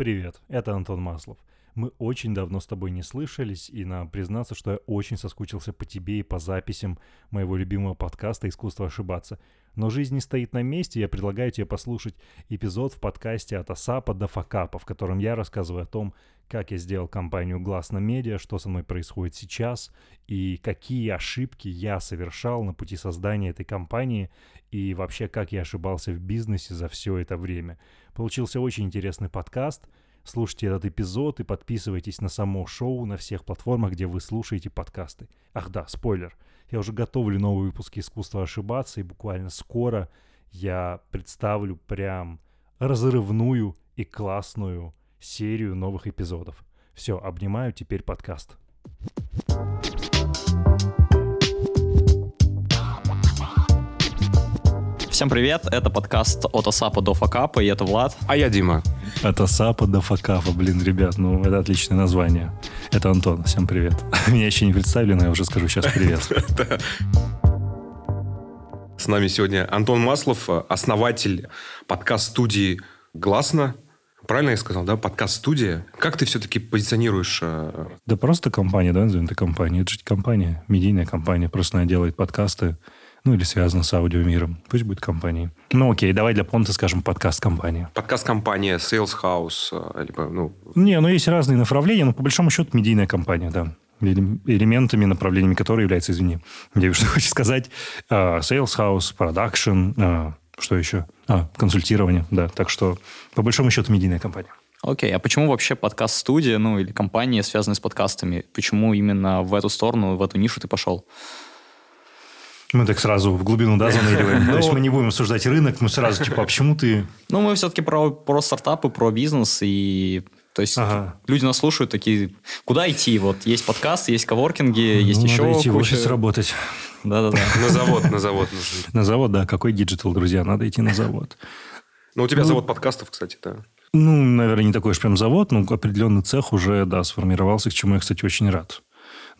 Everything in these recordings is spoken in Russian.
Привет, это Антон Маслов. Мы очень давно с тобой не слышались, и нам признаться, что я очень соскучился по тебе и по записям моего любимого подкаста «Искусство ошибаться». Но жизнь не стоит на месте, я предлагаю тебе послушать эпизод в подкасте «От Асапа до Факапа», в котором я рассказываю о том, как я сделал компанию Гласно Медиа, что со мной происходит сейчас и какие ошибки я совершал на пути создания этой компании и вообще как я ошибался в бизнесе за все это время. Получился очень интересный подкаст. Слушайте этот эпизод и подписывайтесь на само шоу на всех платформах, где вы слушаете подкасты. Ах да, спойлер. Я уже готовлю новые выпуски «Искусства ошибаться», и буквально скоро я представлю прям разрывную и классную серию новых эпизодов. Все, обнимаю теперь подкаст. Всем привет, это подкаст от Асапа до Факапа, и это Влад. А я Дима. От Асапа до Факапа, блин, ребят, ну это отличное название. Это Антон, всем привет. Меня еще не представили, но я уже скажу сейчас привет. С нами сегодня Антон Маслов, основатель подкаст-студии «Гласно», Правильно я сказал, да? Подкаст-студия. Как ты все-таки позиционируешь? Э, Да просто компания, да, назовем это компания. Это же компания, медийная компания. Просто она делает подкасты, ну или связана с аудиомиром. Пусть будет компанией. Ну окей, давай для понта скажем подкаст-компания. Подкаст-компания, Sales House, э, либо, ну... Не, ну есть разные направления, но по большому счету медийная компания, да. Элем- Элементами, направлениями которой является, извини, я что хочу сказать, э, sales house, production, э, что еще? А, консультирование, да. Так что, по большому счету, медийная компания. Окей, а почему вообще подкаст-студия, ну или компания, связанная с подкастами? Почему именно в эту сторону, в эту нишу ты пошел? Мы так сразу в глубину, да, заныриваем. То есть мы не будем обсуждать рынок, мы сразу типа, а почему ты... Ну, мы все-таки про, про стартапы, про бизнес, и то есть Ага. люди нас слушают такие, куда идти? Вот есть подкаст, есть коворкинги, есть Ну, еще Надо идти в куча- офис работать. Да-да-да. На завод, на завод нужен. На завод, да. Какой digital, друзья? Надо идти на завод. Ну, у тебя завод подкастов, кстати, да. Ну, наверное, не такой уж прям завод, но определенный цех уже, да, сформировался, к чему я, кстати, очень рад.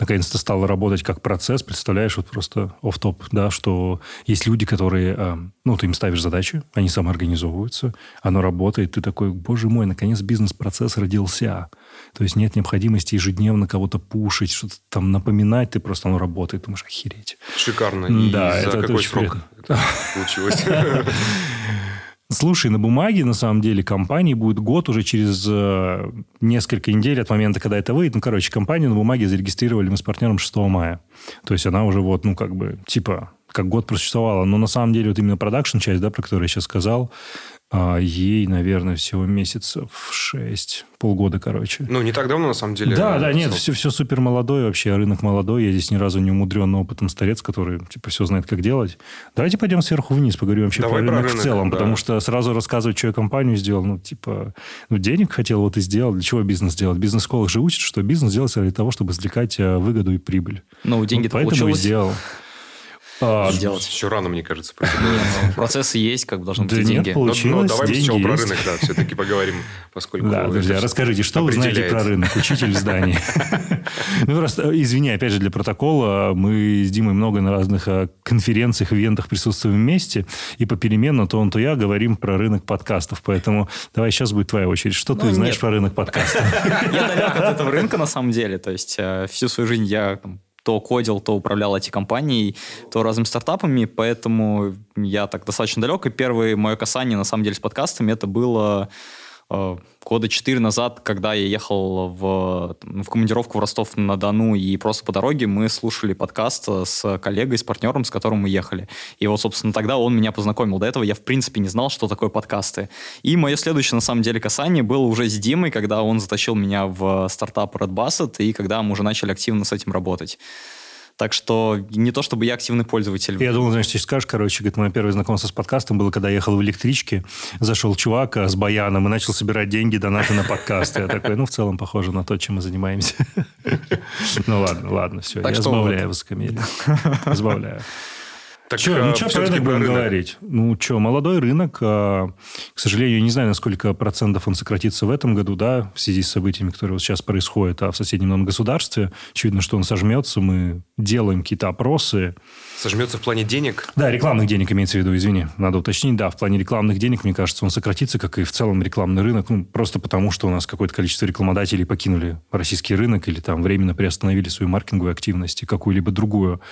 Наконец-то стало работать как процесс, представляешь, вот просто оф топ да, что есть люди, которые, а, ну, ты им ставишь задачи, они самоорганизовываются, оно работает, ты такой, боже мой, наконец бизнес-процесс родился. То есть нет необходимости ежедневно кого-то пушить, что-то там напоминать, ты просто оно работает, думаешь, охереть. Шикарно. И Да, за это- это какой очень срок это получилось? Слушай, на бумаге, на самом деле, компании будет год уже через э, несколько недель от момента, когда это выйдет. Ну, короче, компанию на бумаге зарегистрировали мы с партнером 6 мая. То есть она уже вот, ну, как бы, типа, как год просуществовала. Но на самом деле вот именно продакшн часть, да, про которую я сейчас сказал, а, ей, наверное, всего месяцев 6, полгода, короче. Ну, не так давно, на самом деле. Да, да, нет, Ну, все, все супер молодой вообще, рынок молодой. Я здесь ни разу не умудренный опытом старец, который, типа, все знает, как делать. Давайте пойдем сверху вниз, поговорим вообще Давай про про рынок, в рынок, целом, да. потому что сразу рассказывать, что я компанию сделал, ну, типа, ну, денег хотел, вот и сделал. Для чего бизнес делать? Бизнес-школах же учат, что бизнес делается для того, чтобы извлекать э, выгоду и прибыль. Ну, деньги-то Вот поэтому и получилось. сделал. А, Сделать. Еще рано, мне кажется, про тебя. Не, ну, процессы есть, как бы должны быть Да нет, деньги. Но- Получилось, Но давай деньги сначала про рынок, да, все-таки поговорим, поскольку... Да, друзья, расскажите, что вы знаете про рынок, учитель зданий? Ну, просто, извини, опять же, для протокола, мы с Димой много на разных э, конференциях, ивентах присутствуем вместе, и попеременно то он, то я говорим про рынок подкастов, поэтому давай сейчас будет твоя очередь. Что ты Ну, знаешь нет. про рынок подкастов? Я далек от этого рынка, на самом деле. То есть э, всю свою жизнь я то кодил, то управлял IT-компанией, то разными стартапами, поэтому я так достаточно далек. И первое мое касание, на самом деле, с подкастами, это было года четыре назад, когда я ехал в, в командировку в Ростов-на-Дону, и просто по дороге мы слушали подкаст с коллегой, с партнером, с которым мы ехали. И вот, собственно, тогда он меня познакомил. До этого я, в принципе, не знал, что такое подкасты. И мое следующее, на самом деле, касание было уже с Димой, когда он затащил меня в стартап Red Basset, и когда мы уже начали активно с этим работать. Так что не то, чтобы я активный пользователь. Я думал, знаешь, ты скажешь, короче, говорит, мое первое знакомство с подкастом было, когда я ехал в электричке, зашел чувак э, с баяном и начал собирать деньги, донаты на подкасты. Я такой, ну, в целом, похоже на то, чем мы занимаемся. Ну, ладно, ладно, все, я сбавляю высокомерие. Сбавляю. Так, Чё, э, ну что про рынок будем рынок. говорить? Ну что, молодой рынок, а, к сожалению, я не знаю, на сколько процентов он сократится в этом году, да, в связи с событиями, которые вот сейчас происходят, а в соседнем нам государстве. Очевидно, что он сожмется, мы делаем какие-то опросы. Сожмется в плане денег. Да, рекламных денег имеется в виду, извини, надо уточнить. Да, в плане рекламных денег, мне кажется, он сократится, как и в целом рекламный рынок, ну, просто потому, что у нас какое-то количество рекламодателей покинули российский рынок или там временно приостановили свою маркетинговую активность и какую-либо другую.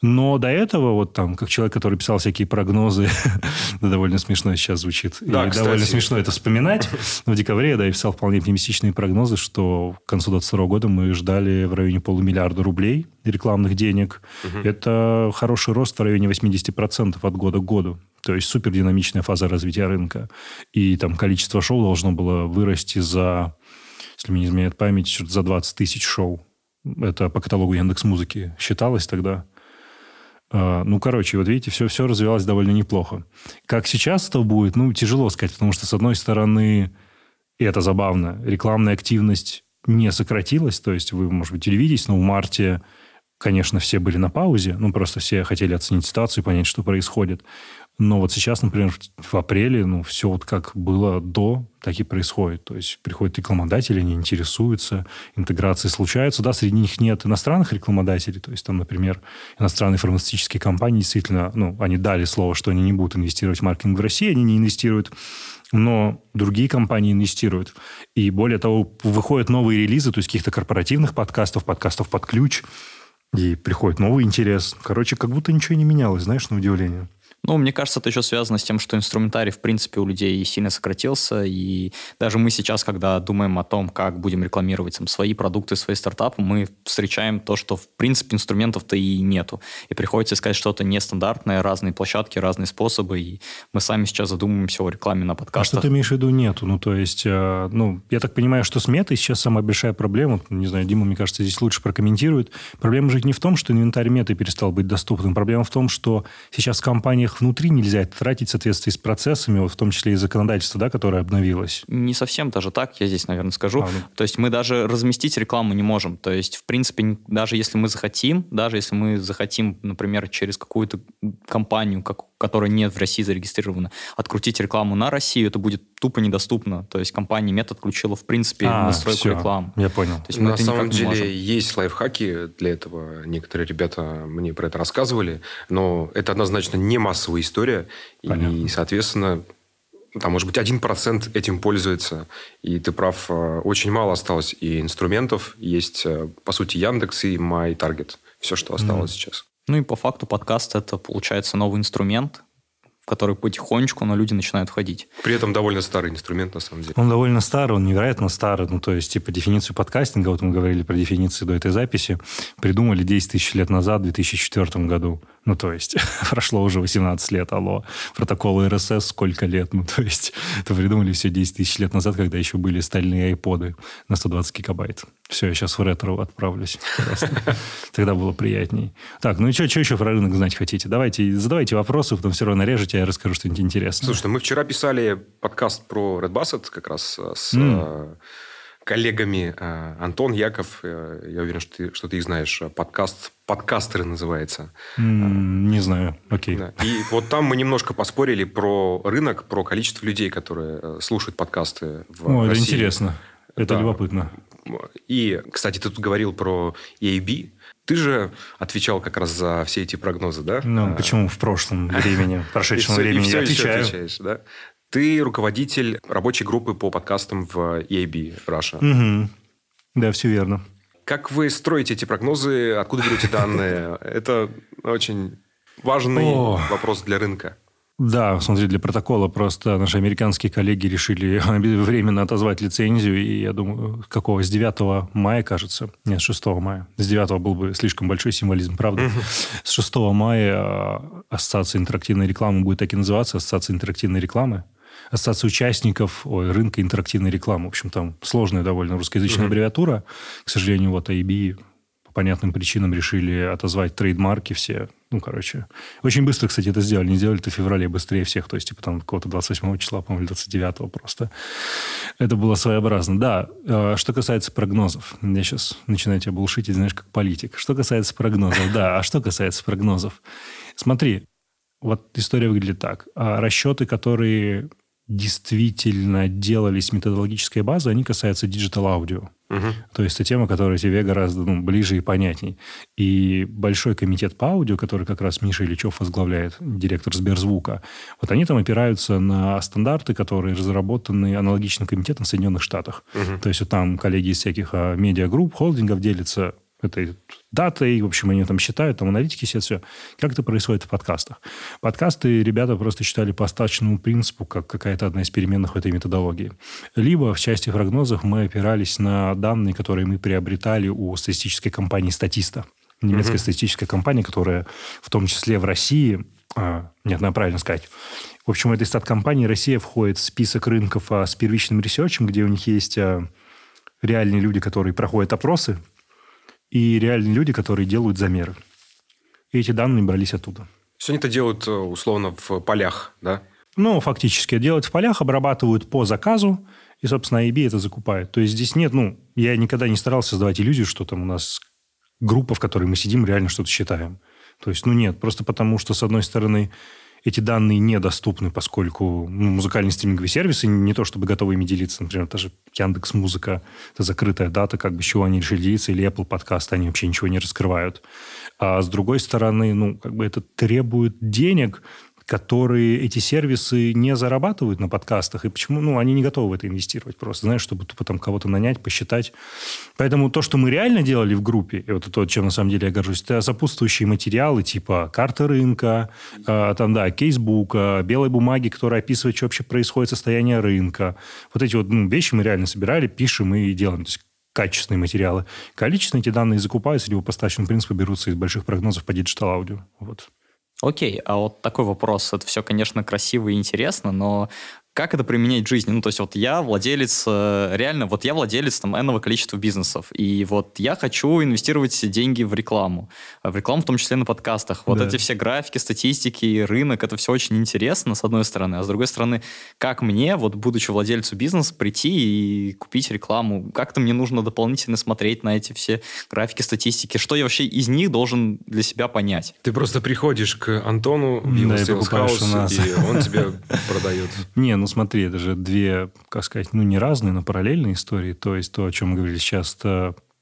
Но до этого, вот там, как человек, который писал всякие прогнозы, да, довольно смешно сейчас звучит, Да, и кстати. довольно смешно это вспоминать, в декабре, да, я писал вполне оптимистичные прогнозы, что к концу 2022 года мы ждали в районе полумиллиарда рублей рекламных денег. Это хороший рост в районе 80% от года к году. То есть супер динамичная фаза развития рынка. И там количество шоу должно было вырасти за, если мне не изменяет память, за 20 тысяч шоу. Это по каталогу Яндекс Музыки считалось тогда. А, Ну, короче, вот видите, все, все развивалось довольно неплохо. Как сейчас это будет, ну, тяжело сказать, потому что, с одной стороны, и это забавно, рекламная активность не сократилась, то есть вы, может быть, телевидите, но в марте, конечно, все были на паузе, ну, просто все хотели оценить ситуацию понять, что происходит. Но вот сейчас, например, в апреле, ну, все вот как было до, так и происходит. То есть приходят рекламодатели, они интересуются, интеграции случаются. Да, среди них нет иностранных рекламодателей. То есть там, например, иностранные фармацевтические компании действительно, ну, они дали слово, что они не будут инвестировать в маркетинг в России, они не инвестируют. Но другие компании инвестируют. И более того, выходят новые релизы, то есть каких-то корпоративных подкастов, подкастов под ключ, и приходит новый интерес. Короче, как будто ничего не менялось, знаешь, на удивление. Ну, мне кажется, это еще связано с тем, что инструментарий, в принципе, у людей сильно сократился, и даже мы сейчас, когда думаем о том, как будем рекламировать там, свои продукты, свои стартапы, мы встречаем то, что, в принципе, инструментов-то и нету. И приходится искать что-то нестандартное, разные площадки, разные способы, и мы сами сейчас задумываемся о рекламе на А что подкастах. ты имеешь в виду нету? Ну, то есть, э, ну, я так понимаю, что с метой сейчас самая большая проблема, не знаю, Дима, мне кажется, здесь лучше прокомментирует. Проблема же не в том, что инвентарь меты перестал быть доступным. Проблема в том, что сейчас в компаниях внутри нельзя это тратить в соответствии с процессами, вот в том числе и законодательство, да, которое обновилось. Не совсем даже так, я здесь, наверное, скажу. А, ну. То есть мы даже разместить рекламу не можем. То есть, в принципе, даже если мы захотим, даже если мы захотим, например, через какую-то компанию, как, которая не в России зарегистрирована, открутить рекламу на Россию, это будет тупо недоступно. То есть компания Мета отключила, в принципе, А, настройку всё, рекламы. Я понял. То есть мы На самом деле можем. есть лайфхаки для этого. Некоторые ребята мне про это рассказывали. Но это однозначно не массовая история. Понятно. И, соответственно, там, может быть, один процент этим пользуется. И ты прав, э, очень мало осталось и инструментов. Есть, э, по сути, Яндекс и MyTarget. Все, что осталось сейчас. Ну и по факту подкаст это, получается, новый инструмент, в который потихонечку, но люди начинают входить. При этом довольно старый инструмент, на самом деле. Он довольно старый, он невероятно старый. Ну, то есть, типа, дефиницию подкастинга, вот мы говорили про дефиниции до этой записи, придумали 10 тысяч лет назад, в 2004 году. Ну, то есть, прошло уже 18 лет, алло. Протоколы РСС сколько лет? Ну, то есть, это придумали все 10 тысяч лет назад, когда еще были стальные айподы на 120 гигабайт. Все, я сейчас в ретро отправлюсь. Тогда было приятней. Так, ну и что еще про рынок знать хотите? Давайте, задавайте вопросы, потом все равно режете, я расскажу что-нибудь интересное. Слушай, ну мы вчера писали подкаст про Red Basset как раз э, с э, коллегами э, Антон, Яков. Я уверен, что ты, что ты их знаешь. Подкаст «Подкастеры» называется. М, Не знаю, окей. Да. И вот там мы немножко поспорили про рынок, про количество людей, которые слушают подкасты в О, это России. интересно. Это Да. любопытно. И, кстати, ты тут говорил про EAB. Ты же отвечал как раз за все эти прогнозы, да? Ну, А, почему в прошлом времени, в прошедшем времени я отвечаю? отвечаешь, да? Ты руководитель рабочей группы по подкастам в EAB Russia. Мгм. Да, все верно. Как вы строите эти прогнозы? Откуда берете данные? Это очень важный вопрос для рынка. Да, смотри, для протокола просто наши американские коллеги решили временно отозвать лицензию, и я думаю, какого, с 9 мая, кажется, нет, с 6 мая. С 9 был бы слишком большой символизм, правда? С 6 мая а, Ассоциация интерактивной рекламы будет так и называться, Ассоциация интерактивной рекламы. Ассоциация участников ой, рынка интерактивной рекламы. В общем, там сложная довольно русскоязычная аббревиатура. К сожалению, вот AIB по понятным причинам решили отозвать трейдмарки все. Ну, короче. Очень быстро, кстати, это сделали. Не сделали это в феврале быстрее всех. То есть, типа, там, какого-то 28 числа, по-моему, или 29 просто. Это было своеобразно. Да, э, что касается прогнозов. Я сейчас начинаю тебя булшитить, знаешь, как политик. Что касается прогнозов, да. А что касается прогнозов? Смотри, вот история выглядит так. А расчеты, которые действительно делались методологической базой, они касаются digital аудио. Угу. То есть это тема, которая тебе гораздо ну, ближе и понятней. И большой комитет по аудио, который как раз Миша Ильичев возглавляет, директор Сберзвука, вот они там опираются на стандарты, которые разработаны аналогичным комитетом в Соединенных Штатах. Угу. То есть вот там коллеги из всяких а, медиагрупп, холдингов делятся этой датой, в общем, они там считают, там аналитики сидят, все. Как это происходит в подкастах? Подкасты ребята просто считали по остаточному принципу, как какая-то одна из переменных в этой методологии. Либо в части прогнозов мы опирались на данные, которые мы приобретали у статистической компании «Статиста». Немецкая mm-hmm. статистическая компания, которая в том числе в России, а, нет, надо правильно сказать, в общем, этой стат-компании Россия входит в список рынков а, с первичным ресерчем, где у них есть а, реальные люди, которые проходят опросы, и реальные люди, которые делают замеры. И эти данные брались оттуда. Все они это делают э, условно в полях, да? Ну, фактически. Делают в полях, обрабатывают по заказу, и, собственно, IB это закупает. То есть здесь нет, ну, я никогда не старался создавать иллюзию, что там у нас группа, в которой мы сидим, реально что-то считаем. То есть, ну, нет, просто потому что, с одной стороны, эти данные недоступны, поскольку ну, музыкальные стриминговые сервисы не то чтобы готовы ими делиться. Например, даже Яндекс Музыка, это закрытая дата, как бы с чего они решили делиться, или Apple подкаст, они вообще ничего не раскрывают. А с другой стороны, ну, как бы это требует денег, которые эти сервисы не зарабатывают на подкастах, и почему, ну, они не готовы в это инвестировать просто, знаешь, чтобы тупо там кого-то нанять, посчитать. Поэтому то, что мы реально делали в группе, и вот то, чем на самом деле я горжусь, это сопутствующие материалы, типа карты рынка, э, там, да, кейсбука, белой бумаги, которая описывает, что вообще происходит, состояние рынка. Вот эти вот ну, вещи мы реально собирали, пишем и делаем. То есть качественные материалы. Количественно эти данные закупаются, либо по остаточному принципу берутся из больших прогнозов по digital аудио. Вот. Окей, а вот такой вопрос. Это все, конечно, красиво и интересно, но как это применять в жизни? Ну, то есть вот я владелец, э, реально, вот я владелец там энного количества бизнесов, и вот я хочу инвестировать деньги в рекламу, в рекламу в том числе на подкастах. Вот да. эти все графики, статистики, рынок, это все очень интересно, с одной стороны, а с другой стороны, как мне, вот будучи владельцем бизнеса, прийти и купить рекламу? Как-то мне нужно дополнительно смотреть на эти все графики, статистики, что я вообще из них должен для себя понять? Ты просто приходишь к Антону в его да, house, и он тебе продает. Не, ну смотри, это же две, как сказать, ну, не разные, но параллельные истории. То есть то, о чем мы говорили сейчас,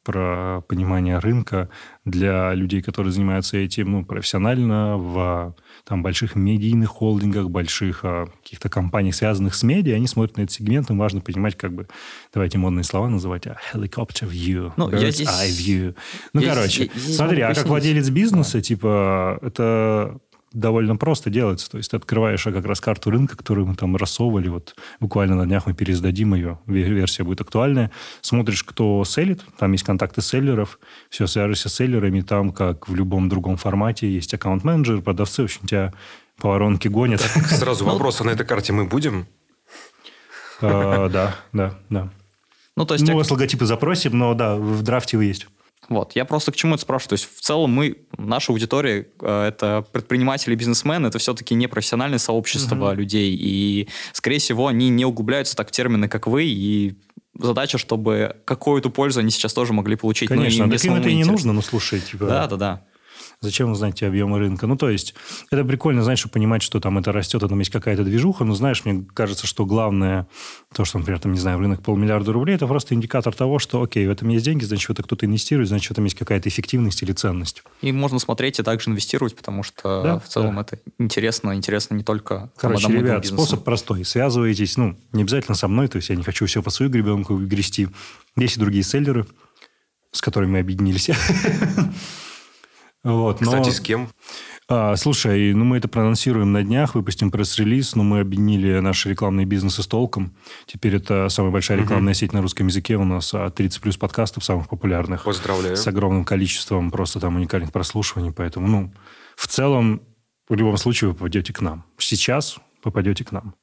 про понимание рынка для людей, которые занимаются этим ну, профессионально в там, больших медийных холдингах, больших а, каких-то компаниях, связанных с медиа, они смотрят на этот сегмент, им важно понимать, как бы, давайте модные слова называть, а, helicopter view, ну, bird's здесь... eye view. Ну, я короче, здесь, здесь смотри, а как владелец бизнеса, да. типа, это довольно просто делается. То есть ты открываешь как раз карту рынка, которую мы там рассовывали. Вот буквально на днях мы пересдадим ее, версия будет актуальная. Смотришь, кто селит, там есть контакты селлеров, все, свяжешься с селлерами, там, как в любом другом формате, есть аккаунт-менеджер, продавцы, в общем, тебя по воронке гонят. Так, сразу вопрос, а на этой карте мы будем? А, да, да, да. Ну, то есть... Ну, у вас логотипы запросим, но да, в драфте вы есть. Вот, я просто к чему это спрашиваю. То есть, в целом, мы, наша аудитория, э, это предприниматели, бизнесмены, это все-таки не профессиональное сообщество угу. людей. И, скорее всего, они не углубляются так в термины, как вы, и задача, чтобы какую-то пользу они сейчас тоже могли получить. Конечно, ну, и так им это и не нужно, но слушай, типа... Да, да, да. Зачем узнать эти объемы рынка? Ну, то есть, это прикольно, знаешь, понимать, что там это растет, а там есть какая-то движуха. Но, знаешь, мне кажется, что главное, то, что, например, там, не знаю, рынок полмиллиарда рублей, это просто индикатор того, что, окей, в этом есть деньги, значит, в это кто-то инвестирует, значит, в этом есть какая-то эффективность или ценность. И можно смотреть и также инвестировать, потому что да, в целом да. это интересно. Интересно не только Короче, ребят, способ простой. Связывайтесь, ну, не обязательно со мной, то есть я не хочу все по свою гребенку грести. Есть и другие селлеры, с которыми мы объединились. Вот, Кстати, но... с кем? А, слушай, ну мы это проанонсируем на днях, выпустим пресс-релиз, но мы объединили наши рекламные бизнесы с толком. Теперь это самая большая рекламная угу. сеть на русском языке у нас, 30 а плюс подкастов самых популярных. Поздравляю. С огромным количеством просто там уникальных прослушиваний, поэтому, ну, в целом, в любом случае вы попадете к нам. Сейчас попадете к нам.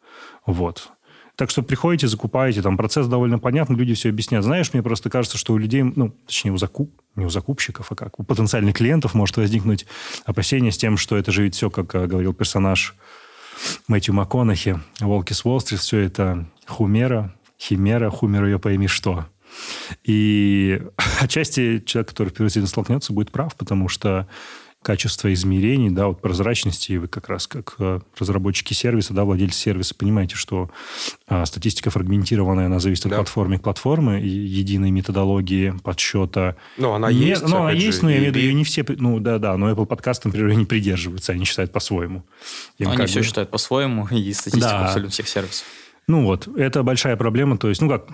Вот. Так что приходите, закупаете, там процесс довольно понятный, люди все объясняют. Знаешь, мне просто кажется, что у людей, ну, точнее, у закуп, не у закупщиков, а как, у потенциальных клиентов может возникнуть опасение с тем, что это же ведь все, как э, говорил персонаж Мэтью МакКонахи, «Волки с Уолл-стрит», все это хумера, химера, хумера ее пойми что. И отчасти человек, который этим столкнется, будет прав, потому что качества измерений, да, вот прозрачности, и вы как раз как э, разработчики сервиса, да, владельцы сервиса, понимаете, что а, статистика фрагментированная, она зависит да. от платформы к платформы, и единой методологии подсчета. Ну, она не, есть. Ну, она есть, же, но я имею в виду, ее не все, ну, да-да, но Apple Podcast, например, не придерживаются, они считают по-своему. Им они все бы... считают по-своему, и статистику да. абсолютно всех сервисов. Ну вот, это большая проблема, то есть, ну как,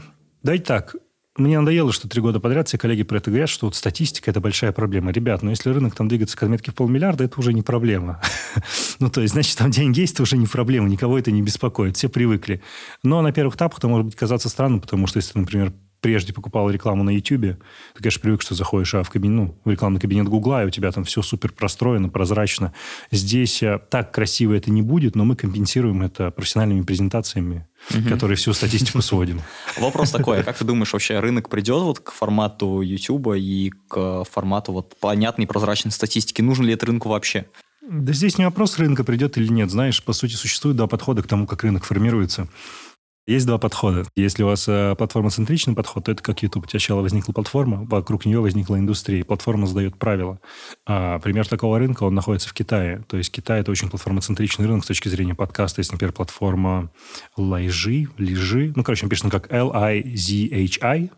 дайте так, мне надоело, что три года подряд все коллеги про это говорят, что вот статистика – это большая проблема. Ребят, ну если рынок там двигается к отметке в полмиллиарда, это уже не проблема. ну, то есть, значит, там деньги есть, это уже не проблема, никого это не беспокоит, все привыкли. Но на первых этапах это может быть казаться странным, потому что если, например, прежде покупал рекламу на YouTube, ты, конечно, привык, что заходишь а в, кабинет, ну, в рекламный кабинет Гугла, и у тебя там все супер простроено, прозрачно. Здесь а, так красиво это не будет, но мы компенсируем это профессиональными презентациями, угу. которые всю статистику сводим. Вопрос такой, а как ты думаешь, вообще рынок придет вот к формату YouTube и к формату вот понятной прозрачной статистики? Нужен ли это рынку вообще? Да здесь не вопрос, рынка придет или нет. Знаешь, по сути, существует два подхода к тому, как рынок формируется. Есть два подхода. Если у вас э, платформоцентричный подход, то это как YouTube. Сначала возникла платформа, вокруг нее возникла индустрия. Платформа задает правила. А пример такого рынка, он находится в Китае. То есть Китай – это очень платформоцентричный рынок с точки зрения подкаста. Есть, например, платформа Лайжи, Лижи. Ну, короче, написано как L-I-Z-H-I.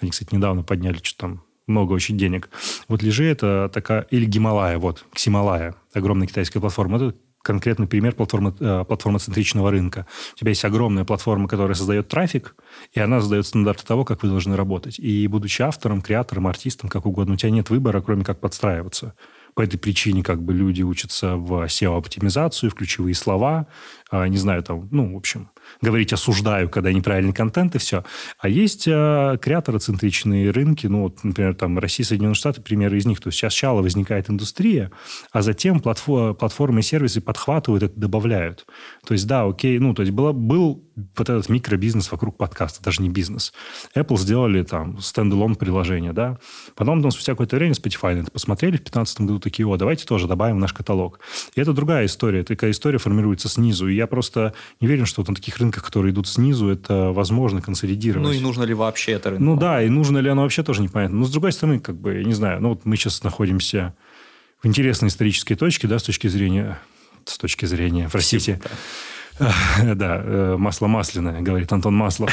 Они, кстати, недавно подняли что-то там много очень денег. Вот Лежи это такая... Или Гималая, вот, Ксималая. Огромная китайская платформа. Это конкретный пример платформы, э, платформоцентричного рынка. У тебя есть огромная платформа, которая создает трафик, и она задает стандарты того, как вы должны работать. И будучи автором, креатором, артистом, как угодно, у тебя нет выбора, кроме как подстраиваться. По этой причине как бы люди учатся в SEO-оптимизацию, в ключевые слова, а, не знаю, там, ну, в общем, говорить осуждаю, когда неправильный контент и все. А есть э, креатороцентричные рынки, ну, вот, например, там Россия, Соединенные Штаты, примеры из них. То есть сначала возникает индустрия, а затем платформ, платформы и сервисы подхватывают это, добавляют. То есть, да, окей, ну, то есть было, был вот этот микробизнес вокруг подкаста, даже не бизнес. Apple сделали там стендалон приложение, да. Потом, там, спустя какое-то время Spotify на это посмотрели в 2015 году, такие, о, давайте тоже добавим в наш каталог. И это другая история. Такая история формируется снизу. И я просто не уверен, что вот на таких рынках, которые идут снизу, это возможно консолидировать. Ну и нужно ли вообще это рынок? Ну да, и нужно ли оно вообще тоже непонятно. Но с другой стороны, как бы, я не знаю, ну вот мы сейчас находимся в интересной исторической точке, да, с точки зрения, с точки зрения, простите, да. Да, э, масло масляное, говорит Антон Маслов.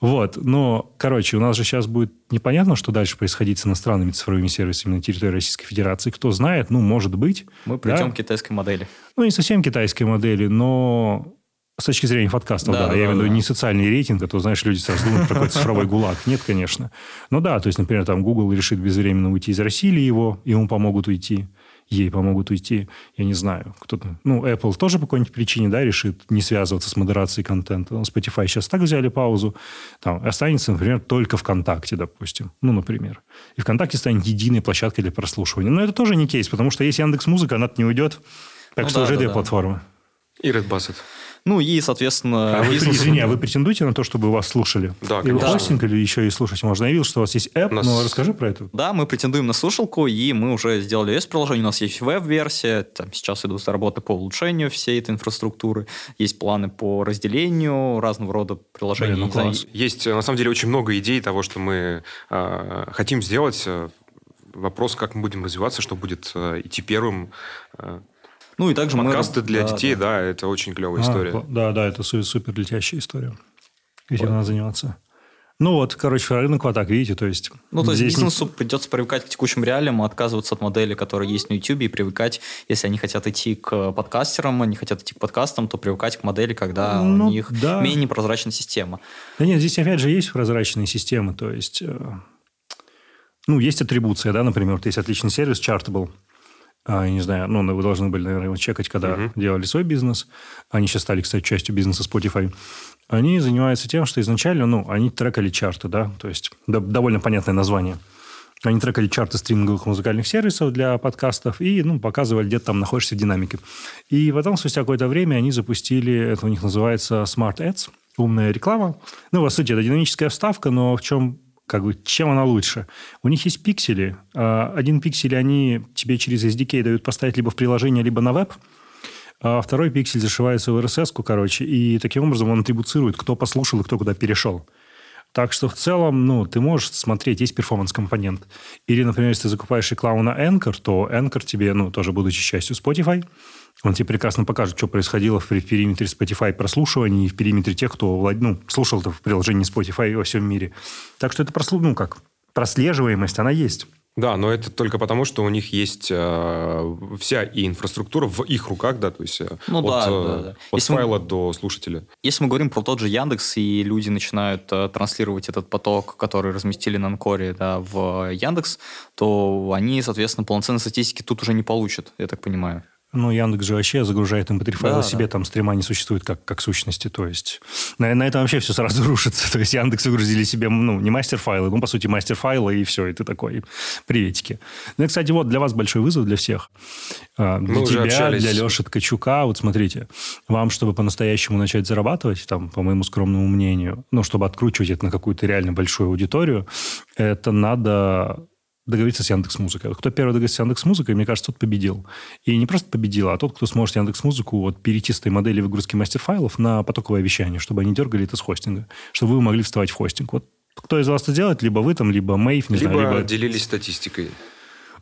Вот, но, короче, у нас же сейчас будет непонятно, что дальше происходить с иностранными цифровыми сервисами на территории Российской Федерации. Кто знает, ну, может быть. Мы придем да? к китайской модели. Ну, не совсем китайской модели, но с точки зрения подкастов, да, да, да я имею в виду не социальный рейтинг, а то, знаешь, люди сразу думают про какой-то цифровой гулаг. Нет, конечно. Ну да, то есть, например, там Google решит безвременно уйти из России или его, ему помогут уйти ей помогут уйти, я не знаю, кто-то, ну, Apple тоже по какой-нибудь причине, да, решит не связываться с модерацией контента. Spotify сейчас так взяли паузу, там останется, например, только ВКонтакте, допустим, ну, например. И ВКонтакте станет единой площадкой для прослушивания. Но это тоже не кейс, потому что есть Яндекс Музыка, она не уйдет, так ну, что да, уже да, две да. платформы. И Red Basset. Ну и, соответственно... А вы, бизнес... Извини, а вы претендуете на то, чтобы вас слушали? Да, конечно. Или хостинг, или еще и слушать можно? Я видел, что у вас есть app, нас... но расскажи про это. Да, мы претендуем на слушалку, и мы уже сделали S-приложение, у нас есть веб-версия, там сейчас идут работы по улучшению всей этой инфраструктуры, есть планы по разделению разного рода приложений. Блин, ну, Есть, на самом деле, очень много идей того, что мы э, хотим сделать. Вопрос, как мы будем развиваться, что будет э, идти первым. Э, ну и также Подкасты мы... для да, детей, да. да, это очень клевая а, история. Да, да, это супер летящая история. Этим вот. надо заниматься. Ну вот, короче, рынок вот так, видите, то есть... Ну, то есть бизнесу не... придется привыкать к текущим реалиям, отказываться от модели, которые есть на YouTube, и привыкать, если они хотят идти к подкастерам, они хотят идти к подкастам, то привыкать к модели, когда ну, у них да. менее прозрачная система. Да нет, здесь опять же есть прозрачные системы, то есть... Э, ну, есть атрибуция, да, например, вот есть отличный сервис Chartable, не знаю, ну, вы должны были, наверное, его чекать, когда uh-huh. делали свой бизнес. Они сейчас стали, кстати, частью бизнеса Spotify. Они занимаются тем, что изначально, ну, они трекали чарты, да, то есть да, довольно понятное название. Они трекали чарты стриминговых музыкальных сервисов для подкастов и, ну, показывали, где ты там находишься в динамике. И потом, спустя какое-то время, они запустили, это у них называется Smart Ads, умная реклама. Ну, по сути, это динамическая вставка, но в чем как бы, чем она лучше? У них есть пиксели. А, один пиксель они тебе через SDK дают поставить либо в приложение, либо на веб. А второй пиксель зашивается в RSS, короче, и таким образом он атрибуцирует, кто послушал и кто куда перешел. Так что в целом, ну, ты можешь смотреть, есть performance-компонент. Или, например, если ты закупаешь рекламу на Anchor, то Anchor тебе, ну, тоже будучи частью Spotify, он тебе прекрасно покажет, что происходило в периметре Spotify прослушиваний и в периметре тех, кто ну, слушал это в приложении Spotify во всем мире. Так что это прослуг, ну как, прослеживаемость, она есть. Да, но это только потому, что у них есть э, вся и инфраструктура в их руках, да, то есть э, ну, от, да, э, да, да. от если файла мы, до слушателя. Если мы говорим про тот же Яндекс, и люди начинают э, транслировать этот поток, который разместили на Анкоре, да, в Яндекс, то они, соответственно, полноценной статистики тут уже не получат, я так понимаю. Ну, Яндекс же вообще загружает MP3 файлы да, себе, да. там стрима не существует как, как сущности, то есть на, на этом вообще все сразу рушится. То есть Яндекс загрузили себе, ну, не мастер-файлы, ну, по сути, мастер-файлы, и все, и ты такой, приветики. Ну, и, кстати, вот для вас большой вызов, для всех. А, для Мы тебя, общались. для Леши Ткачука, вот смотрите, вам, чтобы по-настоящему начать зарабатывать, там, по моему скромному мнению, ну, чтобы откручивать это на какую-то реально большую аудиторию, это надо договориться с Яндекс Музыкой. Кто первый договорится с Яндекс Музыкой, мне кажется, тот победил. И не просто победил, а тот, кто сможет Яндекс Музыку вот перейти с этой модели выгрузки мастер-файлов на потоковое вещание, чтобы они дергали это с хостинга, чтобы вы могли вставать в хостинг. Вот кто из вас это делает, либо вы там, либо Мейв, не либо знаю. Либо делились статистикой.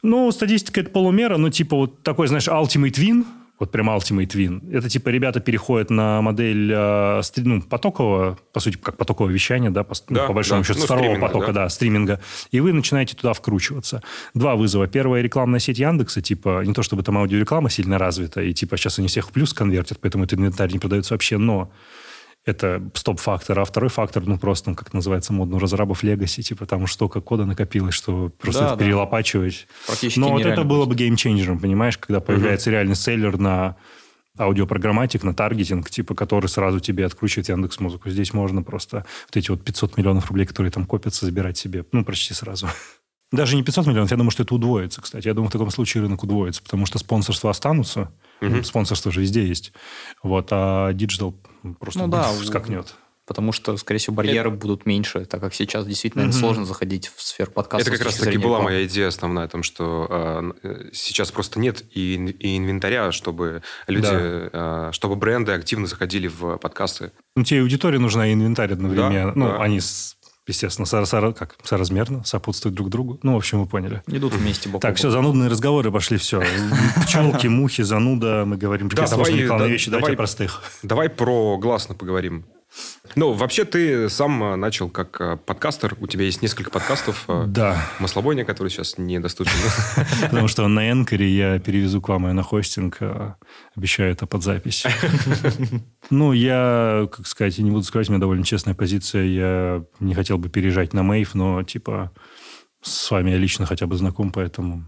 Ну, статистика это полумера, но типа вот такой, знаешь, ultimate win – вот прям Ultimate Win. Это типа ребята переходят на модель э, ну, потокового, по сути, как потоковое вещание, да, по, ну, да, ну, по большому да. счету, ну, второго потока, да. да, стриминга. И вы начинаете туда вкручиваться. Два вызова. Первая рекламная сеть Яндекса, типа, не то чтобы там аудиореклама сильно развита, и типа сейчас они всех в плюс конвертят, поэтому этот инвентарь не продается вообще, но это стоп-фактор. А второй фактор, ну, просто, ну, как называется модно, у разрабов Legacy, типа, там столько кода накопилось, что просто да, да. перелопачивать. Практически Но вот это было бы геймченджером, понимаешь, когда появляется угу. реальный селлер на аудиопрограмматик, на таргетинг, типа, который сразу тебе откручивает Яндекс Музыку. Здесь можно просто вот эти вот 500 миллионов рублей, которые там копятся, забирать себе, ну, почти сразу. Даже не 500 миллионов, я думаю, что это удвоится, кстати. Я думаю, в таком случае рынок удвоится, потому что спонсорства останутся. Угу. Спонсорство же везде есть. Вот, а digital просто ну, да, скакнет. Потому что, скорее всего, барьеры это... будут меньше, так как сейчас действительно mm-hmm. сложно заходить в сферу подкаста. Это как раз таки была моя идея основная о том, что э, сейчас просто нет и, и инвентаря, чтобы люди, да. э, чтобы бренды активно заходили в подкасты. Ну, тебе аудитория нужна и инвентарь одновременно. Да, ну, да. они естественно, со, со, как, соразмерно, сопутствуют друг другу. Ну, в общем, вы поняли. Идут вместе бок Так, все, занудные разговоры пошли, все. Пчелки, мухи, зануда, мы говорим какие-то да, вещи, давай, давайте простых. Давай про гласно поговорим. Ну, вообще, ты сам э, начал как э, подкастер. У тебя есть несколько подкастов. Э, да. Маслобойня, который сейчас недоступен. Потому что на Энкоре я перевезу к вам ее на хостинг. Обещаю это под запись. Ну, я, как сказать, не буду сказать, у меня довольно честная позиция. Я не хотел бы переезжать на Мейв, но, типа, с вами я лично хотя бы знаком, поэтому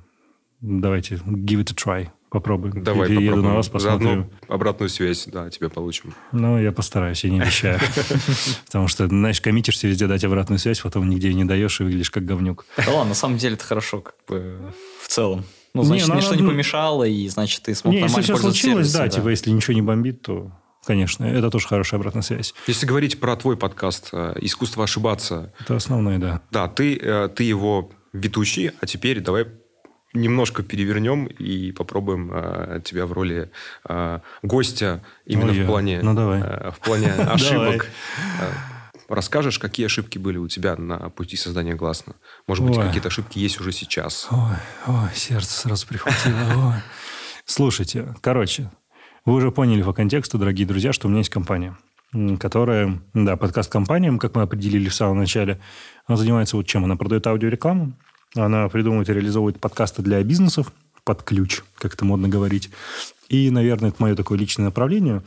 давайте give it a try. Попробуем. Давай Перееду попробуем. на вас, посмотрим. Заодно обратную связь, да, тебе получим. Ну, я постараюсь, я не обещаю. Потому что, знаешь, коммитишься везде дать обратную связь, потом нигде не даешь и выглядишь как говнюк. Да ладно, на самом деле это хорошо, как бы, в целом. Ну, значит, ничто не помешало, и, значит, ты смог нормально если все случилось, да, типа, если ничего не бомбит, то Конечно, это тоже хорошая обратная связь. Если говорить про твой подкаст э, «Искусство ошибаться». Это основное, да. Да, ты, э, ты его ведущий, а теперь давай немножко перевернем и попробуем э, тебя в роли э, гостя именно Ой, в плане, ну, давай. Э, в плане ошибок. Расскажешь, какие ошибки были у тебя на пути создания гласно? Может быть, какие-то ошибки есть уже сейчас? Ой, ой, сердце сразу прихватило. Слушайте, короче, вы уже поняли по контексту, дорогие друзья, что у меня есть компания, которая, да, подкаст-компания, как мы определили в самом начале, она занимается вот чем? Она продает аудиорекламу, она придумывает и реализовывает подкасты для бизнесов под ключ, как это модно говорить. И, наверное, это мое такое личное направление.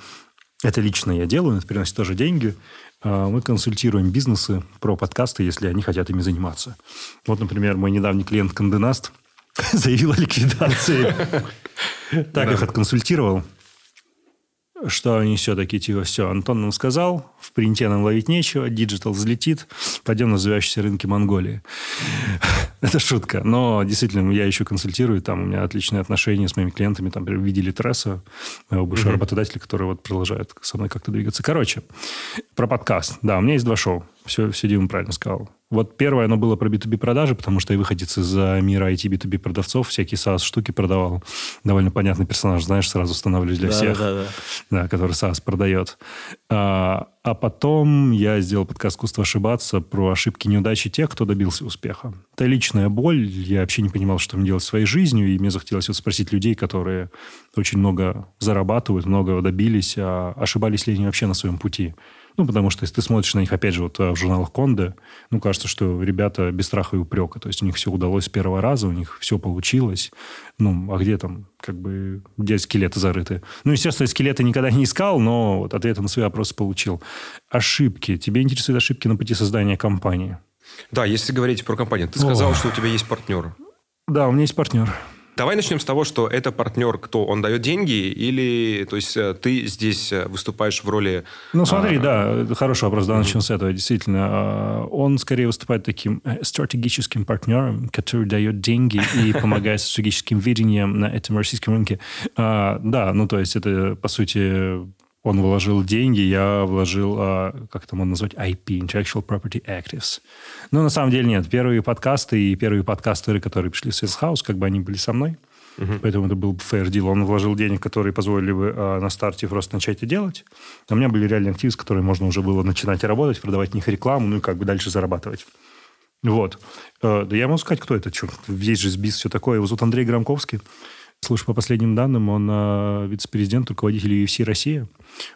Это лично я делаю, это приносит тоже деньги. А, мы консультируем бизнесы про подкасты, если они хотят ими заниматься. Вот, например, мой недавний клиент Condé Nast заявил о ликвидации. Так их отконсультировал что они все таки типа, все, Антон нам сказал, в принте нам ловить нечего, digital взлетит, пойдем на развивающиеся рынки Монголии. Это шутка. Но действительно, я еще консультирую, там у меня отличные отношения с моими клиентами, там, видели трессу, моего бывшего работодателя, который вот продолжает со мной как-то двигаться. Короче, про подкаст. Да, у меня есть два шоу. Все, все Дима правильно сказал. Вот первое, оно было про B2B продажи, потому что я выходец из мира IT B2B продавцов, всякие SaaS штуки продавал. Довольно понятный персонаж, знаешь, сразу становлюсь для Да, всех. да, да. Да, который SaaS продает. А, а потом я сделал подкаст «Искусство ошибаться» про ошибки и неудачи тех, кто добился успеха. Это личная боль. Я вообще не понимал, что мне делать своей жизнью, и мне захотелось вот спросить людей, которые очень много зарабатывают, много добились, а ошибались ли они вообще на своем пути. Ну, потому что если ты смотришь на них, опять же, вот э, в журналах Конде, ну, кажется, что ребята без страха и упрека. То есть у них все удалось с первого раза, у них все получилось. Ну, а где там, как бы, где скелеты зарыты? Ну, естественно, скелеты никогда не искал, но вот ответы на свои вопросы получил. Ошибки. Тебе интересуют ошибки на пути создания компании? Да, если говорить про компанию, ты сказал, что у тебя есть партнер. Да, у меня есть партнер. Давай начнем с того, что это партнер, кто он дает деньги, или то есть э, ты здесь э, выступаешь в роли... Ну, смотри, а, да, хороший вопрос, да, начнем с этого, действительно. А, Он скорее выступает таким э, стратегическим партнером, который дает деньги и помогает стратегическим видением на этом российском рынке. А, Да, ну, то есть это, по сути, он вложил деньги, я вложил, а, как это можно назвать, IP, Intellectual Property Actives. Ну, на самом деле нет. Первые подкасты и первые подкастеры, которые пришли в House, как бы они были со мной. Поэтому это был fair deal. Он вложил денег, которые позволили бы а, на старте просто начать это делать. А у меня были реальные активы, с которыми можно уже было начинать работать, продавать в них рекламу, ну и как бы дальше зарабатывать. Вот. Э, Да я могу сказать, кто это, черт. Есть же сбис, все такое. Его зовут Андрей Громковский. Слушай, по последним данным, он э, вице-президент, руководитель UFC Россия,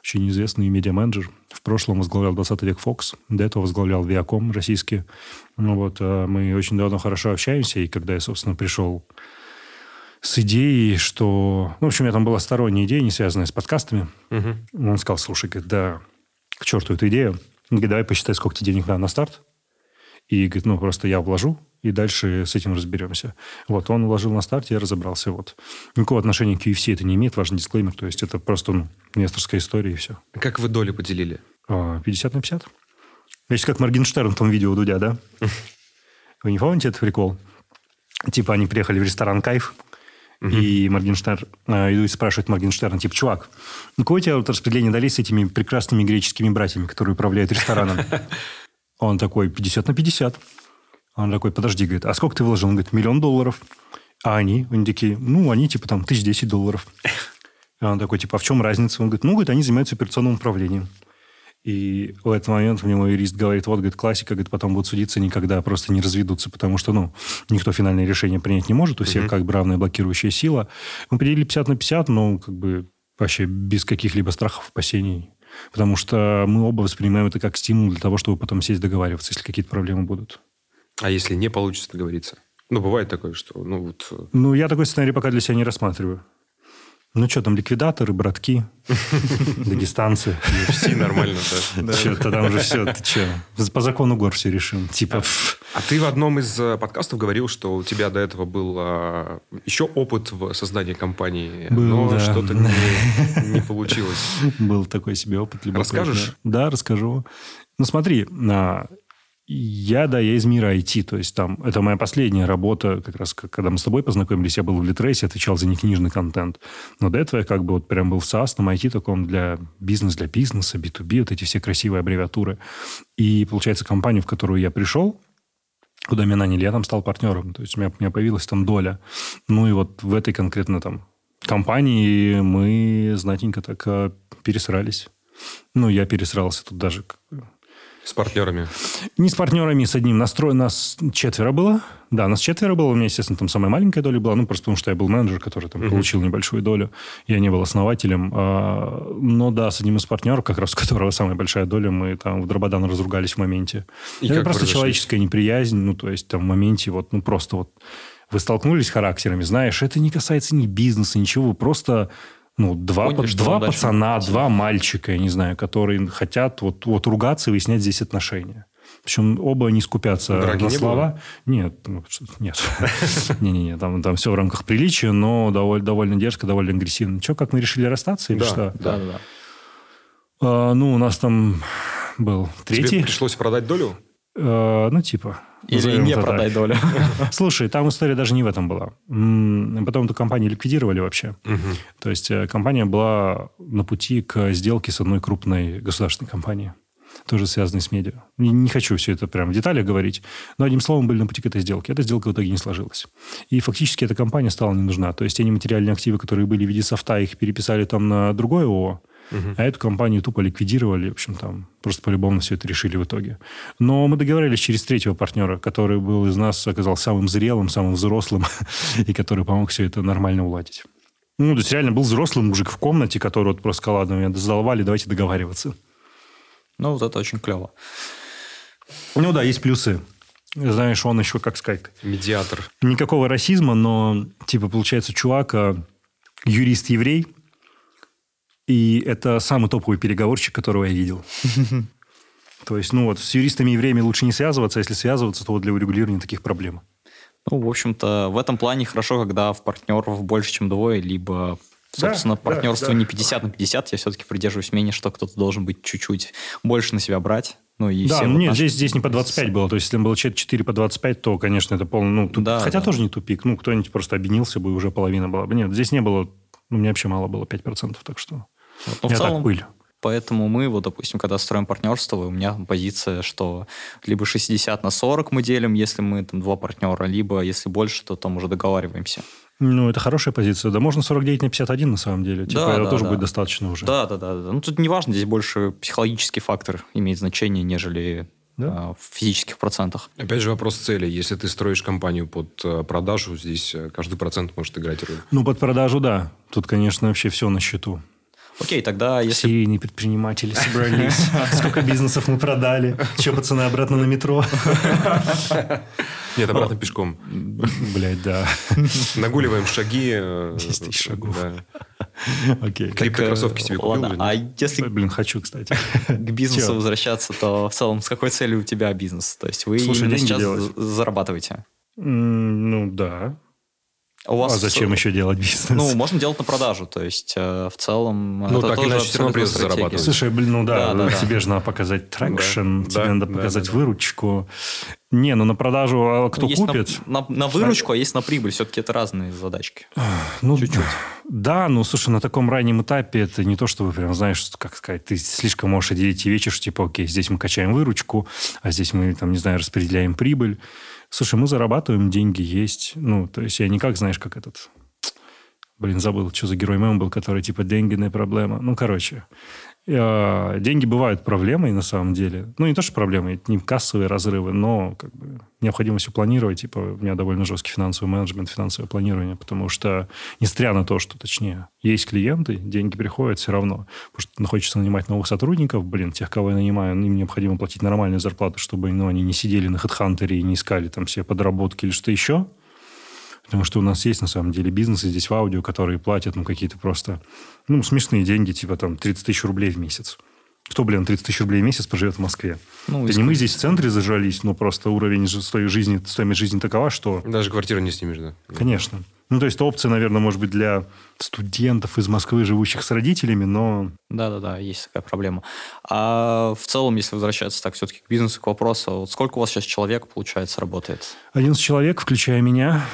очень известный медиа-менеджер. В прошлом возглавлял 20 век Fox, до этого возглавлял Viacom российский. Ну вот, э, мы очень давно хорошо общаемся, и когда я, собственно, пришел с идеей, что... Ну, в общем, у меня там была сторонняя идея, не связанная с подкастами. Мгм. Он сказал, слушай, говорит, да, к черту эту идею. Он говорит, давай посчитай, сколько тебе денег надо на старт. И говорит, ну, просто я вложу, и дальше с этим разберемся. Вот, он вложил на старте, я разобрался. Вот. Никакого отношения к UFC это не имеет, важный дисклеймер. То есть это просто ну, инвесторская история, и все. Как вы доли поделили? А, 50 на 50. Значит, как Моргенштерн в том видео у Дудя, да? Вы не помните этот прикол? Типа они приехали в ресторан «Кайф», и Моргенштерн э, идут и спрашивают Моргенштерна, типа, чувак, ну какое у тебя вот распределение дали с этими прекрасными греческими братьями, которые управляют рестораном? Он такой, 50 на 50. Он такой, подожди, говорит, а сколько ты вложил? Он говорит, миллион долларов. А они? Они такие, ну, они типа там тысяч десять долларов. И он такой, типа, а в чем разница? Он говорит, ну, говорит, они занимаются операционным управлением. И в этот момент мне мой юрист говорит, вот, говорит, классика, говорит, потом будут судиться, никогда просто не разведутся, потому что, ну, никто финальное решение принять не может, у всех как бы равная блокирующая сила. Мы поделили 50 на 50, но как бы вообще без каких-либо страхов, опасений. Потому что мы оба воспринимаем это как стимул для того, чтобы потом сесть договариваться, если какие-то проблемы будут. А если не получится договориться? Ну, бывает такое, что... Ну, вот... э, Ну, я такой сценарий пока для себя не рассматриваю. Ну, что там, ликвидаторы, братки, дагестанцы. UFC нормально, да. Что-то там уже все, ты что? По закону гор все решим. Типа, пф, А ты в одном из э, подкастов говорил, что у тебя до этого был а, еще опыт в создании компании, но что-то не, получилось. был такой себе опыт. Расскажешь? Да, расскажу. Ну, смотри, а, я, да, я из мира IT, то есть там, это моя последняя работа, как раз когда мы с тобой познакомились, я был в Литрейсе, отвечал за некнижный контент. Но до этого я как бы вот прям был в SaaS, на IT таком для бизнес, для бизнеса, B2B, вот эти все красивые аббревиатуры. И, получается, компанию, в которую я пришел, куда меня наняли, я там стал партнером. То есть у меня, у меня появилась там доля. Ну и вот в этой конкретно там компании мы знатенько так э, пересрались. Ну, я пересрался тут даже С партнерами. не с партнерами, с одним. Настрой нас четверо было. Да, нас четверо было. У меня, естественно, там самая маленькая доля была. Ну, просто потому что я был менеджер, который там получил небольшую долю. Я не был основателем. А, но да, с одним из партнеров, как раз у которого самая большая доля, мы там в Дрободан разругались в моменте. И Это просто человеческая неприязнь. Ну, то есть там в моменте вот, ну, просто вот вы столкнулись характерами, знаешь, это не касается ни бизнеса, ничего. Вы просто ну, два, Поняли, два дальше пацана, делать. два мальчика, я не знаю, которые хотят вот, вот ругаться и выяснять здесь отношения. Причем оба не скупятся Драки на не слова. Нет, ну, нет. Не-не-не, там, там все в рамках приличия, но довольно, довольно дерзко, довольно агрессивно. Че, как мы решили расстаться или Да. что? Да, да, да. А, ну, у нас там был Тебе третий. пришлось продать долю? Э, ну, типа. Или не продай долю. Слушай, там история даже не в этом была. Потом эту компанию ликвидировали вообще. То есть э, компания была на пути к сделке с одной крупной государственной компанией. тоже связанные с медиа. Не, не хочу все это прям в деталях говорить, но одним словом были на пути к этой сделке. Эта сделка в итоге не сложилась. И фактически эта компания стала не нужна. То есть те нематериальные активы, которые были в виде софта, их переписали там на другое ООО, Uh-huh. А эту компанию тупо ликвидировали. В общем, там просто по-любому все это решили в итоге. Но мы договорились через третьего партнера, который был из нас, оказался самым зрелым, самым взрослым, и который помог все это нормально уладить. Ну, то есть реально был взрослый мужик в комнате, который вот просто сказал, ладно, меня задолбали, давайте договариваться. Ну, вот это очень клево. Ну да, есть плюсы. Знаешь, он еще, как сказать... Медиатор. Никакого расизма, но, типа, получается, чувак, а, юрист-еврей, и это самый топовый переговорщик, которого я видел. То есть, ну вот, с юристами-евреями лучше не связываться, а если связываться, то вот для урегулирования таких проблем. Ну, в общем-то, в этом плане хорошо, когда в партнеров больше, чем двое, либо Собственно, да, партнерство да, да. не 50 на 50. Я все-таки придерживаюсь мнения, что кто-то должен быть чуть-чуть больше на себя брать. Ну, и да, ну, нет, здесь, здесь не по 25 было. То есть, если было 4 по 25, то, конечно, это полный... Ну, туп... да, Хотя да. тоже не тупик. Ну, кто-нибудь просто объединился бы, и уже половина была бы. Нет, здесь не было... Ну, мне вообще мало было 5%, так что... Вот, ну, в целом, так пыль. Поэтому мы, вот, допустим, когда строим партнерство, у меня позиция, что либо 60 на 40 мы делим, если мы там два партнера, либо если больше, то там уже договариваемся. Ну, это хорошая позиция. Да можно 49 на 51 на самом деле. Типа, да, это да, тоже да. будет достаточно уже. Да, да, да, да. Ну, тут не важно, здесь больше психологический фактор имеет значение, нежели да? А, в физических процентах. Опять же вопрос цели. Если ты строишь компанию под э, продажу, здесь э, каждый процент может играть роль. Ну, под продажу, да. Тут, конечно, вообще все на счету. Окей, тогда если... Серийные предприниматели собрались. Сколько бизнесов мы продали. Че, пацаны, обратно на метро? Нет, обратно пешком. Блять, да. Нагуливаем шаги. 10 э, тысяч шагов. Окей. Криптокроссовки себе купил? А если... Блин, хочу, кстати. К бизнесу возвращаться, то в целом с какой целью у тебя бизнес? То есть вы сейчас зарабатываете? Ну, да. У вас а зачем еще делать бизнес? Ну, можно делать на продажу, то есть э, в целом ну, это так тоже иначе все равно придется зарабатывать. Слушай, блин, ну да, да, да тебе да. же надо показать traction, да, тебе да, надо показать да, да, выручку. Не, ну на продажу а кто есть купит? На, на, на выручку, а есть на прибыль. Все-таки это разные задачки. Ну, Чуть-чуть. Да, ну, слушай, на таком раннем этапе это не то, что вы прям знаешь, как сказать, ты слишком можешь отделить и вечер, что типа, окей, здесь мы качаем выручку, а здесь мы, там, не знаю, распределяем прибыль. Слушай, мы зарабатываем, деньги есть. Ну, то есть я никак, знаешь, как этот... Блин, забыл, что за герой мем был, который типа деньги не проблема. Ну, короче, деньги бывают проблемой на самом деле. Ну, не то, что проблемой, не кассовые разрывы, но как бы необходимо все планировать. Типа, у меня довольно жесткий финансовый менеджмент, финансовое планирование, потому что, несмотря на то, что, точнее, есть клиенты, деньги приходят все равно. Потому что хочется нанимать новых сотрудников, блин, тех, кого я нанимаю, им необходимо платить нормальную зарплату, чтобы ну, они не сидели на HeadHunter и не искали там все подработки или что еще. Потому что у нас есть, на самом деле, бизнесы здесь в аудио, которые платят ну, какие-то просто ну, смешные деньги, типа там 30 тысяч рублей в месяц. Кто, блин, 30 тысяч рублей в месяц проживет в Москве? Ну, Это не мы здесь в центре зажались, но просто уровень своей жизни, стоимость жизни такова, что... Даже квартиру не снимешь, да? Конечно. Ну, то есть, опция, наверное, может быть для студентов из Москвы, живущих с родителями, но... Да-да-да, есть такая проблема. А в целом, если возвращаться так все-таки к бизнесу, к вопросу, вот сколько у вас сейчас человек, получается, работает? 11 человек, включая меня.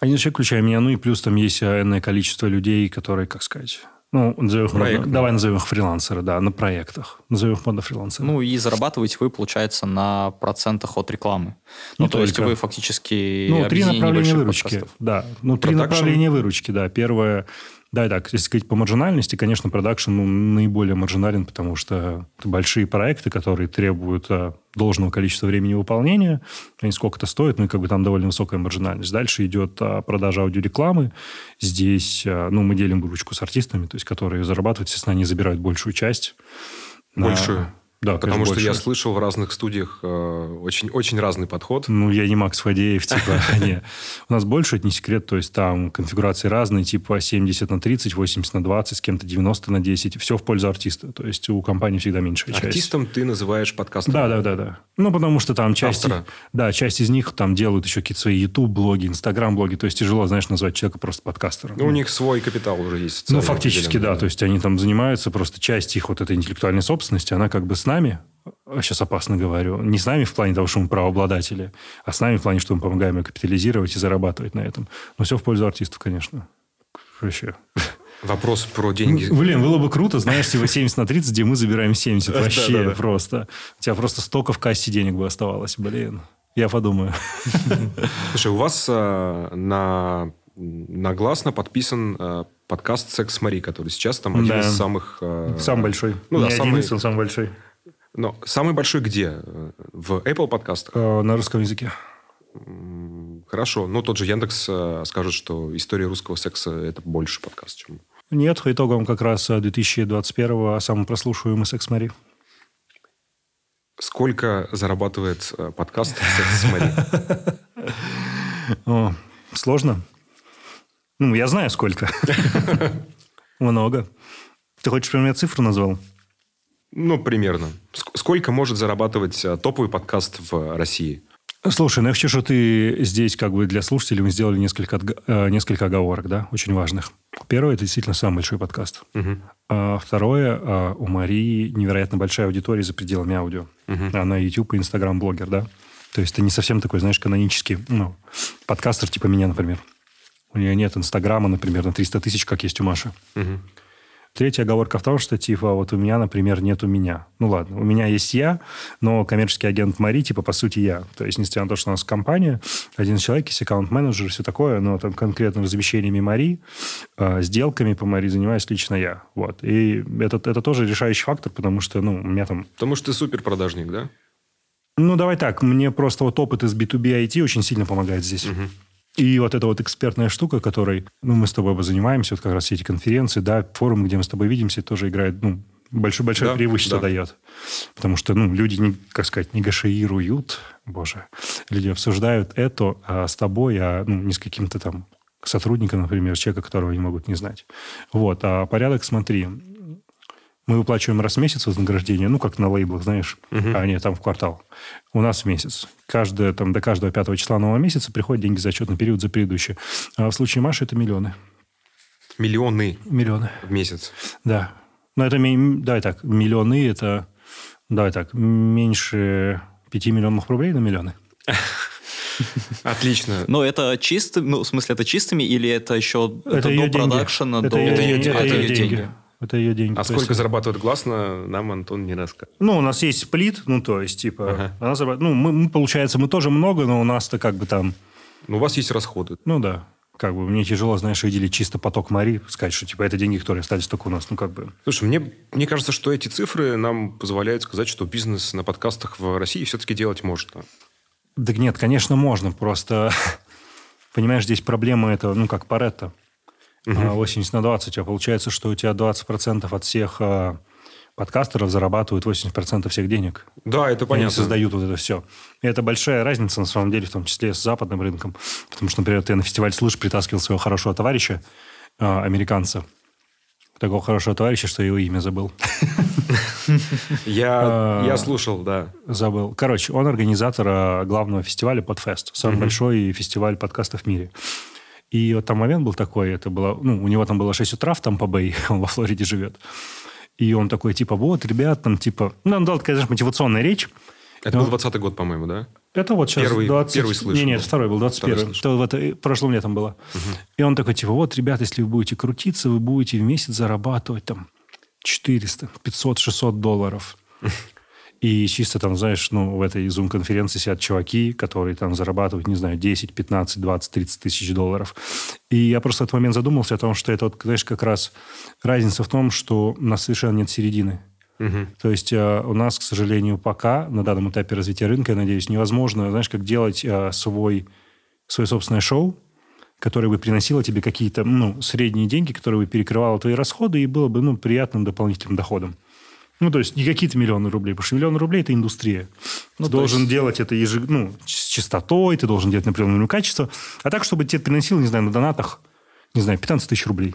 Один человек, включая меня, ну и плюс там есть энное количество людей, которые, как сказать, ну, назовем их, Проект, давай назовем их фрилансеры, да, на проектах. Назовем их монофрилансеры. Ну, и зарабатываете вы, получается, на процентах от рекламы. Ну, то только. есть вы фактически Ну, три направления выручки, подкастов. да. Ну, три направления выручки, да. Первое да, так, если сказать по маржинальности, конечно, продакшн ну, наиболее маржинален, потому что это большие проекты, которые требуют а, должного количества времени выполнения, они сколько-то стоят, ну и как бы там довольно высокая маржинальность. Дальше идет а, продажа аудиорекламы. Здесь, а, ну, мы делим выручку с артистами, то есть которые зарабатывают, естественно, они забирают большую часть. Большую? Да, Потому что больше. я слышал в разных студиях э, очень, очень разный подход. Ну, я не Макс Фадеев, типа, не. У нас больше, это не секрет, то есть там конфигурации разные, типа 70 на 30, 80 на 20, с кем-то 90 на 10, все в пользу артиста. То есть у компании всегда меньшая часть. Артистом ты называешь подкастом? Да, да, да, да. Ну, потому что там часть... Автора. Да, часть из них там делают еще какие-то свои YouTube-блоги, Instagram-блоги, то есть тяжело, знаешь, назвать человека просто подкастером. Ну, у них свой капитал уже есть. Ну, фактически, да. То есть они там занимаются, просто часть их вот этой интеллектуальной собственности, она как бы с нами, сейчас опасно говорю, не с нами в плане того, что мы правообладатели, а с нами в плане, что мы помогаем им капитализировать и зарабатывать на этом. Но все в пользу артистов, конечно. Вообще. Вопрос про деньги. Блин, было бы круто, знаешь, типа 70 на 30, где мы забираем 70. Вообще Да-да-да. просто. У тебя просто столько в кассе денег бы оставалось. Блин. Я подумаю. Слушай, у вас э, на, на гласно подписан э, подкаст «Секс с Мари», который сейчас там один Да. из самых... э, Самый большой. Ну да, самый- единственный, самый большой. Но самый большой где? Э, В Apple подкастах? Э, На русском языке. Хорошо. Ну, тот же Яндекс э, скажет, что история русского секса – это больше подкаст, чем... Нет, по итогам как раз э, 2021 самый прослушиваемый секс Мари. Сколько зарабатывает э, подкаст «Секс с Мари»? О, сложно? Ну, я знаю, сколько. Много. Ты хочешь, чтобы я цифру назвал? Ну, примерно. Ск- Сколько может зарабатывать э, топовый подкаст в России? Слушай, ну я хочу, что ты здесь как бы для слушателей мы сделали несколько, э, несколько оговорок, да, очень важных. Первое, это действительно самый большой подкаст. Мгм. А второе, а, у Марии невероятно большая аудитория за пределами аудио. Она YouTube и Instagram блогер, да. То есть ты не совсем такой, знаешь, канонический, ну, подкастер типа меня, например. У нее нет Инстаграма, например, на 300 тысяч, как есть у Маши. Мгм. Третья оговорка в том, что, типа, вот у меня, например, нет у меня. Ну, ладно, у меня есть я, но коммерческий агент Мари, типа, по сути, я. То есть, несмотря на то, что у нас компания, один человек, есть аккаунт-менеджер, все такое, но там конкретно размещениями Мари, э, сделками по Мари занимаюсь лично я. Вот. И это, это тоже решающий фактор, потому что, ну, у меня там... Потому что ты супер продажник, да? Ну, давай так, мне просто вот опыт из B2B IT очень сильно помогает здесь. И вот эта вот экспертная штука, которой ну, мы с тобой занимаемся, вот как раз все эти конференции, да, форумы, где мы с тобой видимся, тоже играет, ну, большое, большое Да, преимущество да. дает. Потому что, ну, люди, не, как сказать, негашируют, боже, люди обсуждают это а с тобой, а ну, не с каким-то там сотрудником, например, человека, которого они могут не знать. Вот, а порядок, смотри, мы выплачиваем раз в месяц вознаграждение, ну, как на лейблах, знаешь, а не там в квартал. У нас в месяц. Каждое, там, до каждого пятого числа нового месяца приходят деньги за отчетный период за предыдущий. А в случае Маши это миллионы. Миллионы Миллионы, в месяц. да. Но это, давай так, миллионы это, давай так, меньше 5 миллионов рублей на миллионы. Отлично. Но это чисто, ну, в смысле, это чистыми или это еще Это, до ее деньги. продакшена, это до... ее, Это ее. Это Это ее ее деньги. деньги. Это ее деньги. А То сколько есть- зарабатывает гласно, нам Антон не расскажет. Ну, у нас есть сплит, ну, то есть, типа, Ага. она зарабат- ну, мы, мы, получается, мы тоже много, но у нас-то как бы там, Ну, у вас есть расходы. ну, да, как бы мне тяжело, знаешь, выделить чисто поток Мари, сказать, что, типа, это деньги, которые остались только у нас, ну, как бы. Слушай, мне, мне кажется, что эти цифры нам позволяют сказать, что бизнес на подкастах в России все-таки делать можно. Да нет, конечно, можно, просто, понимаешь, здесь проблема это, ну, как Паретто, А, 80 на 20, а получается, что у тебя 20% от всех а, подкастеров зарабатывают 80% всех денег. Да, это И Они понятно. создают вот это все. И это большая разница, на самом деле, в том числе с западным рынком. Потому что, например, ты на фестиваль слыш притаскивал своего хорошего товарища, а, американца. Такого хорошего товарища, что его имя забыл. Я, А. я слушал, да. Забыл. Короче, он организатор главного фестиваля Podfest. Самый большой фестиваль подкастов в мире. И вот там момент был такой, это было, ну, у него там было 6 утра в Тампа-Бэй, он во Флориде живет. И он такой, типа, вот, ребят, там, типа... Ну, он дал, конечно, мотивационная речь. Это был 20 год, по-моему, да? Это вот сейчас Первый- 20... первый слыш Не, нет, второй был, 21 Второй слыш. Что в это, прошлым летом было. И он такой, типа, вот, ребят, если вы будете крутиться, вы будете в месяц зарабатывать там 400, 500, 600 долларов. И чисто там, знаешь, ну, в этой Zoom-конференции сидят чуваки, которые там зарабатывают, не знаю, 10, 15, 20, 30 тысяч долларов. И я просто в этот момент задумался о том, что это, вот, знаешь, как раз разница в том, что у нас совершенно нет середины. То есть э, у нас, к сожалению, пока на данном этапе развития рынка, я надеюсь, невозможно, знаешь, как делать э, свой, свое собственное шоу, которое бы приносило тебе какие-то ну, средние деньги, которые бы перекрывало твои расходы и было бы ну, приятным дополнительным доходом. Ну, то есть не какие-то миллионы рублей, потому что миллионы рублей – это индустрия. Ну, ты должен есть- делать это ежи, ну, с частотой, ты должен делать на определенном качестве. А так, чтобы тебе приносило, не знаю, на донатах, не знаю, 15 тысяч рублей.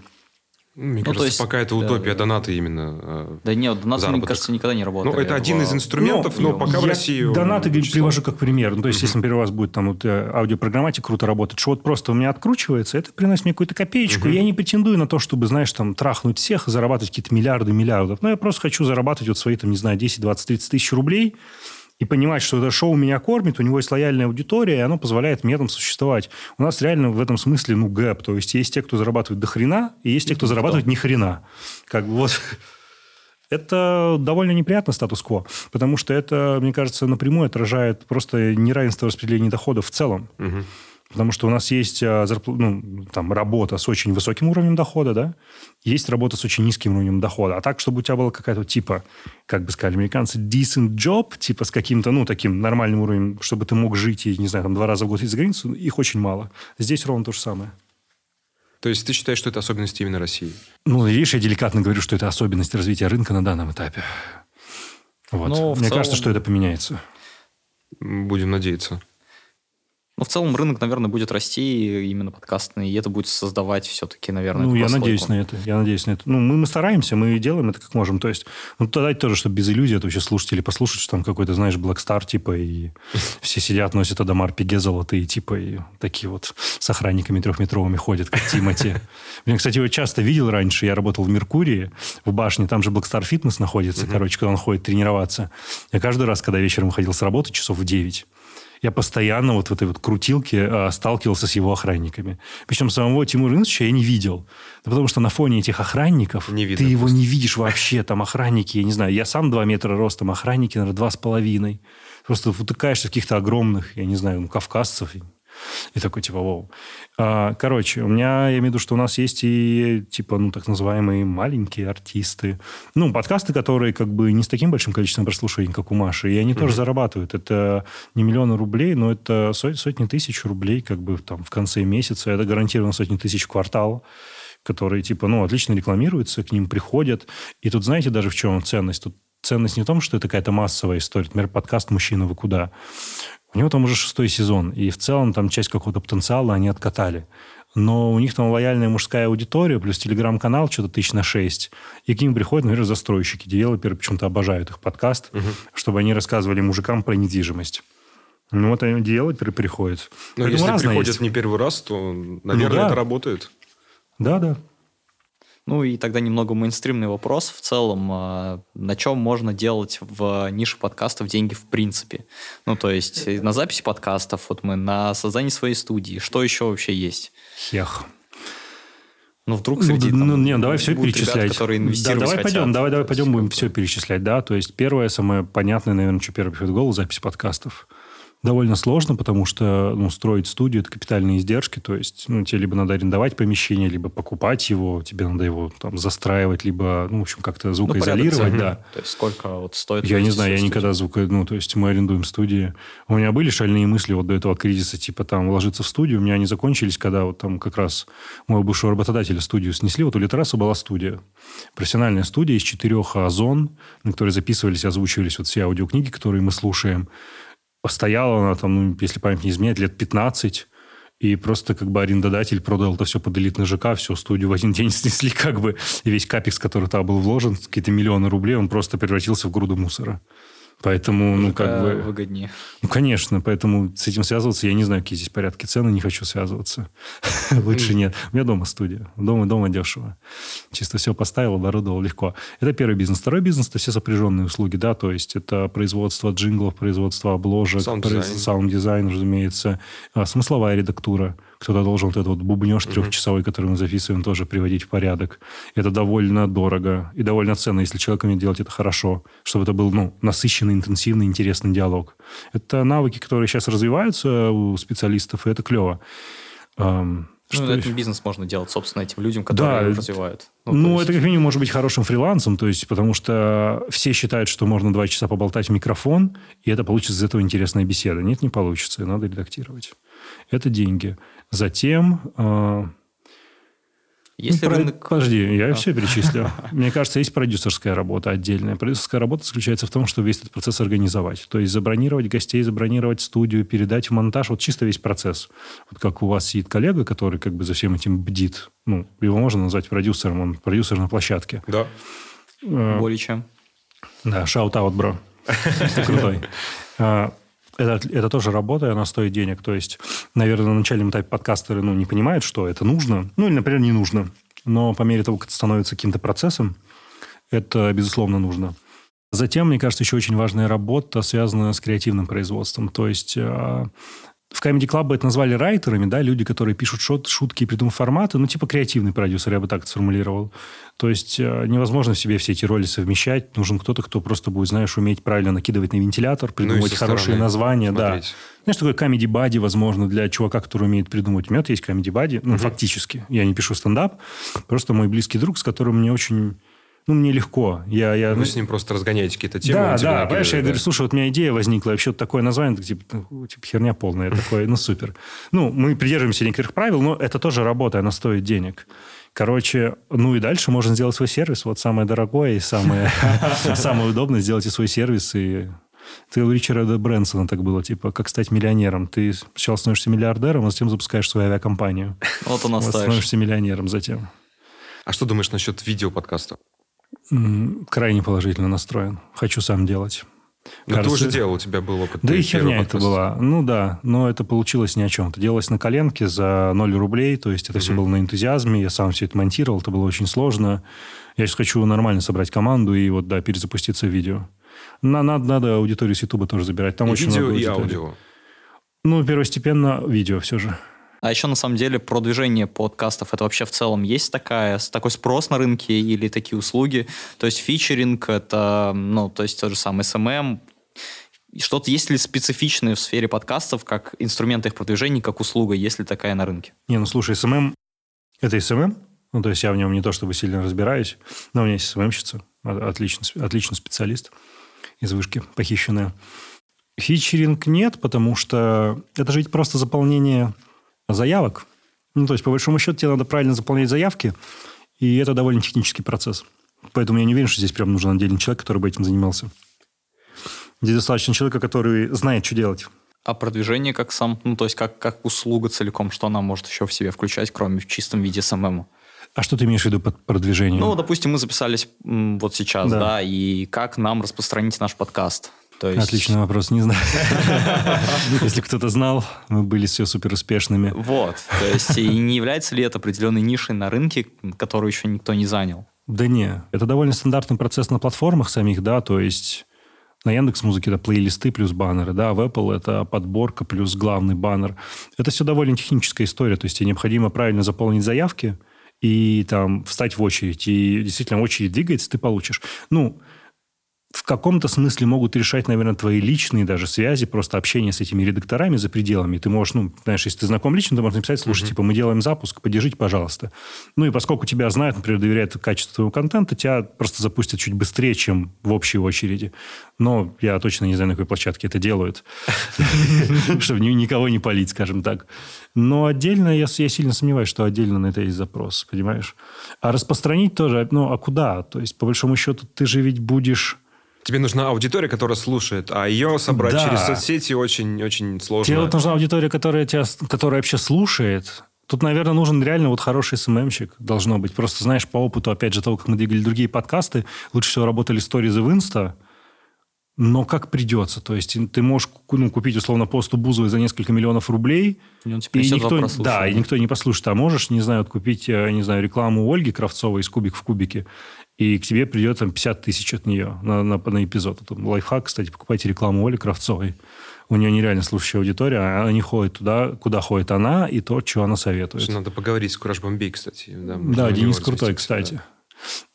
Мне Ну, то кажется, есть, пока это да, утопия да. донаты именно. э, Да нет, донаты, мне Заработок. кажется, никогда не работали. Ну, это один в- из инструментов, но Ну, пока в я России... он Донаты очень привожу как пример. Ну, то есть, если, например, у вас будет там вот, э, аудиопрограмматик круто работать, что вот просто у меня откручивается, это приносит мне какую-то копеечку. Я не претендую на то, чтобы, знаешь, там, трахнуть всех зарабатывать какие-то миллиарды миллиардов. Но я просто хочу зарабатывать вот свои, там, не знаю, 10, 20, 30 тысяч рублей и понимать, что это шоу меня кормит, у него есть лояльная аудитория, и оно позволяет мне там существовать. У нас реально в этом смысле, ну, гэп. То есть есть те, кто зарабатывает до хрена, и есть те, кто зарабатывает ни хрена. Как бы вот... Это довольно неприятно статус-кво, потому что это, мне кажется, напрямую отражает просто неравенство распределения доходов в целом. Мгм. Потому что у нас есть зарпл- ну, там, работа с очень высоким уровнем дохода, да, есть работа с очень низким уровнем дохода. А так, чтобы у тебя была какая-то типа, как бы сказали американцы, decent job, типа с каким-то, ну, таким нормальным уровнем, чтобы ты мог жить и, не знаю, там, два раза в год из за границу, их очень мало. Здесь ровно то же самое. То есть ты считаешь, что это особенность именно России? Ну, видишь, я деликатно говорю, что это особенность развития рынка на данном этапе. Вот. В Мне целом- кажется, что это поменяется. Будем надеяться. Ну, в целом рынок, наверное, будет расти именно подкастный, и это будет создавать все-таки, наверное, Ну, я прослойку. надеюсь на это. Я надеюсь на это. Ну, мы, мы стараемся, мы делаем это как можем. То есть, ну, тогда тоже, чтобы без иллюзий, это вообще слушатели послушать, что там какой-то, знаешь, Black Star, типа, и все сидят, носят Адамар Пиге золотые, типа, и такие вот с охранниками трехметровыми ходят, как Тимати. Я, кстати, его часто видел раньше. Я работал в Меркурии, в башне, там же Black Star Fitness находится, короче, когда он ходит тренироваться. Я каждый раз, когда вечером выходил с работы, часов в 9, я постоянно вот в этой вот крутилке а, сталкивался с его охранниками. Причем самого Тимура Инсовича я не видел. Да потому что на фоне этих охранников Не видно ты его просто. не видишь вообще. Там охранники, я не знаю, я сам 2 метра ростом, охранники, наверное, два с половиной. Просто утыкаешься в каких-то огромных, я не знаю, ну, кавказцев. И, такой, типа, вау. А, короче, у меня, я имею в виду, что у нас есть и, типа, ну, так называемые маленькие артисты. Ну, подкасты, которые как бы не с таким большим количеством прослушиваний, как у Маши, и они тоже зарабатывают. Это не миллионы рублей, но это сот- сотни тысяч рублей как бы там в конце месяца. Это гарантированно сотни тысяч в квартал которые, типа, ну, отлично рекламируются, к ним приходят. И тут, знаете, даже в чем ценность? Тут ценность не в том, что это какая-то массовая история. Например, подкаст «Мужчина, вы куда?». У него там уже шестой сезон, и в целом там часть какого-то потенциала они откатали. Но у них там лояльная мужская аудитория, плюс телеграм-канал, что-то тысяч на шесть. И к ним приходят, например, застройщики, девелоперы почему-то обожают их подкаст, чтобы они рассказывали мужикам про недвижимость. Ну, вот они девелоперы приходят. Но Поэтому если приходят есть. не первый раз, то, наверное, да. это работает. Да, да. Ну и тогда немного мейнстримный вопрос. В целом, а, на чем можно делать в нише подкастов деньги в принципе? Ну, то есть э, на записи подкастов, вот мы, на создании своей студии. Что еще вообще есть? Хех. Ну, вдруг Ну, среди да, там, ну, не, давай все перечислять. ребята, которые да, инвестировать давай хотят. пойдем, давай, давай пойдем, будем все перечислять, да. То есть первое, самое понятное, наверное, что первое приходит в голову, запись подкастов. Довольно сложно, потому что ну, строить студию – это капитальные издержки. То есть ну, тебе либо надо арендовать помещение, либо покупать его, тебе надо его там застраивать, либо, ну, в общем, как-то ну, звукоизолировать, цен. да. То есть сколько вот стоит... Я не знаю, я свою никогда звука... Ну, то есть мы арендуем студии. У меня были шальные мысли вот до этого кризиса, типа там вложиться в студию. У меня они закончились, когда вот там как раз моего бывшего работодателя студию снесли. Вот у Литераса была студия. Профессиональная студия из четырех а, зон, на которой записывались и озвучивались вот все аудиокниги, которые мы слушаем. Постояла она там, ну, если память не изменяет, лет 15. И просто как бы арендодатель продал это все под элитный ЖК, всю студию в один день снесли как бы. И весь капекс, который туда был вложен, какие-то миллионы рублей, он просто превратился в груду мусора. Поэтому, ну, как бы... выгоднее. Ну, конечно, поэтому с этим связываться, я не знаю, какие здесь порядки цены, не хочу связываться. Лучше нет. У меня дома студия. Дома, дома дешево. Чисто все поставил, оборудовал легко. Это первый бизнес. Второй бизнес – это все сопряженные услуги, да, то есть это производство джинглов, производство обложек, саунд-дизайн, разумеется, а, смысловая редактура. Кто-то должен вот этот вот бубнеж трехчасовой, который мы записываем, тоже приводить в порядок. Это довольно дорого и довольно ценно, если человек умеет делать это хорошо, чтобы это был ну, насыщенный, интенсивный, интересный диалог. Это навыки, которые сейчас развиваются у специалистов, и это клево. Ну, что этот бизнес можно делать, собственно, этим людям, которые Да, его развивают. ну, есть- это как минимум может быть хорошим фрилансом, то есть, потому что все считают, что можно два часа поболтать в микрофон, и это получится из этого интересная беседа. Нет, не получится, и надо редактировать. Это деньги. Затем... Если ну, про- рынок... Подожди, я А. все перечислил. Мне кажется, есть продюсерская работа отдельная. Продюсерская работа заключается в том, что весь этот процесс организовать. То есть забронировать гостей, забронировать студию, передать в монтаж. Вот чисто весь процесс. Вот как у вас сидит коллега, который как бы за всем этим бдит. Ну, его можно назвать продюсером. Он продюсер на площадке. Да. Э, Более чем. Да, shout-out, бро. Ты крутой. А, Это, это тоже работа, и она стоит денег. То есть, наверное, на начальном этапе подкастеры ну, не понимают, что это нужно. Ну, или, например, не нужно. Но по мере того, как это становится каким-то процессом, это, безусловно, нужно. Затем, мне кажется, еще очень важная работа связана с креативным производством. То есть э, в Comedy Club это назвали райтерами, да, люди, которые пишут шут, шутки и придумывают форматы, ну, типа креативный продюсер, я бы так это сформулировал. То есть э, невозможно в себе все эти роли совмещать. Нужен кто-то, кто просто будет, знаешь, уметь правильно накидывать на вентилятор, придумывать ну, хорошие названия, смотреть. да. Знаешь, такой comedy buddy, возможно, для чувака, который умеет придумывать. У меня есть comedy buddy, ну, угу. фактически. Я не пишу стендап, просто мой близкий друг, с которым мне очень ну, мне легко. Я, я... Вы с ним просто разгоняете какие-то темы. Да, да, понимаешь, да. я говорю, слушай, вот у меня идея возникла, вообще вот такое название, типа, ну, типа херня полная, такое, ну, супер. Ну, мы придерживаемся некоторых правил, но это тоже работа, она стоит денег. Короче, ну и дальше можно сделать свой сервис. Вот самое дорогое и самое, самое удобное сделайте свой сервис. И ты у Ричарда Брэнсона так было, типа, как стать миллионером. Ты сначала становишься миллиардером, а затем запускаешь свою авиакомпанию. Вот он вот становишься миллионером затем. А что думаешь насчет видеоподкаста? Крайне положительно настроен. Хочу сам делать. Но Кажется, ты уже делал, у тебя был опыт. Да и херня это была. Ну да, но это получилось ни о чем. Это делалось на коленке за 0 рублей, то есть это mm-hmm. все было на энтузиазме, я сам все это монтировал, это было очень сложно. Я сейчас хочу нормально собрать команду и вот, да, перезапуститься в видео. На, надо, надо аудиторию с Ютуба тоже забирать. Там и очень видео, много и аудио. Ну, первостепенно видео все же. А еще, на самом деле, продвижение подкастов, это вообще в целом есть такая, такой спрос на рынке или такие услуги? То есть фичеринг, это, ну, то есть тот же самый SMM, что-то есть ли специфичное в сфере подкастов, как инструмент их продвижения, как услуга, есть ли такая на рынке? Не, ну слушай, SMM – это SMM, ну, то есть я в нем не то чтобы сильно разбираюсь, но у меня есть СММщица, отличный, отличный специалист из вышки, похищенная. Фичеринг нет, потому что это же ведь просто заполнение заявок. Ну, то есть, по большому счету, тебе надо правильно заполнять заявки, и это довольно технический процесс. Поэтому я не уверен, что здесь прям нужен отдельный человек, который бы этим занимался. Здесь достаточно человека, который знает, что делать. А продвижение как сам, ну, то есть как, как услуга целиком, что она может еще в себе включать, кроме в чистом виде самому? А что ты имеешь в виду под продвижением? Ну, допустим, мы записались вот сейчас, да, да и как нам распространить наш подкаст? То есть... Отличный вопрос, не знаю. Если кто-то знал, мы были все супер успешными. Вот, то есть и не является ли это определенной нишей на рынке, которую еще никто не занял? Да не, это довольно стандартный процесс на платформах самих, да, то есть на Яндекс Музыке это плейлисты плюс баннеры, да, в Apple это подборка плюс главный баннер. Это все довольно техническая история, то есть тебе необходимо правильно заполнить заявки и там встать в очередь, и действительно очередь двигается, ты получишь. Ну, в каком-то смысле могут решать, наверное, твои личные даже связи, просто общение с этими редакторами за пределами. Ты можешь, ну, знаешь, если ты знаком лично, ты можешь написать, слушай, uh-huh. типа, мы делаем запуск, поддержите, пожалуйста. Ну, и поскольку тебя знают, например, доверяют качеству твоего контента, тебя просто запустят чуть быстрее, чем в общей очереди. Но я точно не знаю, на какой площадке это делают, чтобы никого не палить, скажем так. Но отдельно, я сильно сомневаюсь, что отдельно на это есть запрос, понимаешь? А распространить тоже, ну, а куда? То есть, по большому счету, ты же ведь будешь Тебе нужна аудитория, которая слушает, а ее собрать да. через соцсети очень-очень сложно. Тебе вот нужна аудитория, которая, тебя, которая вообще слушает. Тут, наверное, нужен реально вот хороший СММщик, должно быть. Просто, знаешь, по опыту, опять же, того, как мы двигали другие подкасты, лучше всего работали сторизы в Инста, но как придется. То есть ты можешь ну, купить, условно, посту Бузовой за несколько миллионов рублей, и, он и никто, да, и никто не послушает. А можешь, не знаю, купить, э, не знаю, рекламу Ольги Кравцовой из «Кубик в кубике», и к тебе придет там 50 тысяч от нее на, на, на эпизод. Это лайфхак, кстати, покупайте рекламу Оли Кравцовой. У нее нереально слушающая аудитория, а они ходят туда, куда ходит она, и то, что она советует. Надо поговорить с Кураж Бомбей, кстати. Да, да Денис крутой, кстати. Да.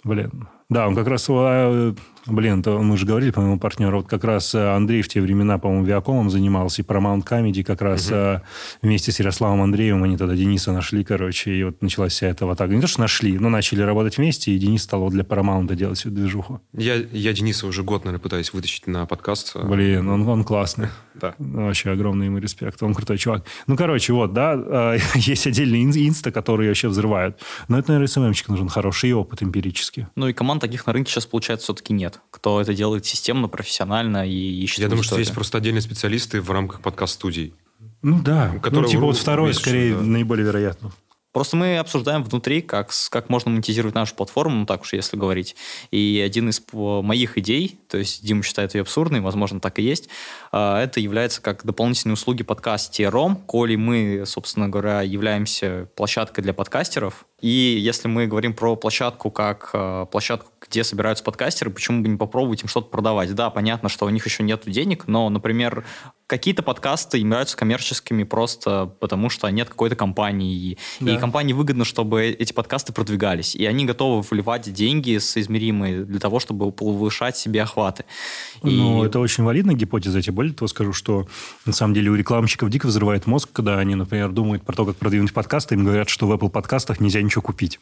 Блин. Да, он как раз, э, блин, то мы же говорили, по моему партнеру, вот как раз э, Андрей в те времена, по-моему, Виакомом занимался, и Paramount Comedy как раз угу. вместе с Ярославом Андреевым, они тогда Дениса нашли, короче, и вот началась вся эта вот так. Не то, что нашли, но начали работать вместе, и Денис стал для Paramount делать всю движуху. Я, я Дениса уже год, наверное, пытаюсь вытащить на подкаст. Блин, он, он классный. Да. Вообще огромный ему респект, он крутой чувак. Ну, короче, вот, да, есть отдельные инста, которые вообще взрывают. Но это, наверное, СММщик нужен хороший опыт эмпирический. Ну, и команд таких на рынке сейчас, получается, все-таки нет. Кто это делает системно, профессионально и ищет Я думаю, что есть просто отдельные специалисты в рамках подкаст-студий. Ну да, ну, типа вот второй, скорее, да. наиболее вероятно. Просто мы обсуждаем внутри, как, как можно монетизировать нашу платформу, ну так уж если говорить. И один из моих идей, то есть Дима считает ее абсурдной, возможно, так и есть, это является как дополнительные услуги подкастером, коли мы, собственно говоря, являемся площадкой для подкастеров, И если мы говорим про площадку как э, площадку, где собираются подкастеры, почему бы не попробовать им что-то продавать? Да, понятно, что у них еще нет денег, но, например, какие-то подкасты являются коммерческими просто потому, что нет какой-то компании. Да. И компании выгодно, чтобы эти подкасты продвигались. И они готовы вливать деньги соизмеримые для того, чтобы повышать себе охваты. Ну, и... это очень валидная гипотеза. Тебе более того скажу, что на самом деле у рекламщиков дико взрывает мозг, когда они, например, думают про то, как продвинуть подкасты, им говорят, что в Apple подкастах нельзя ничего купить.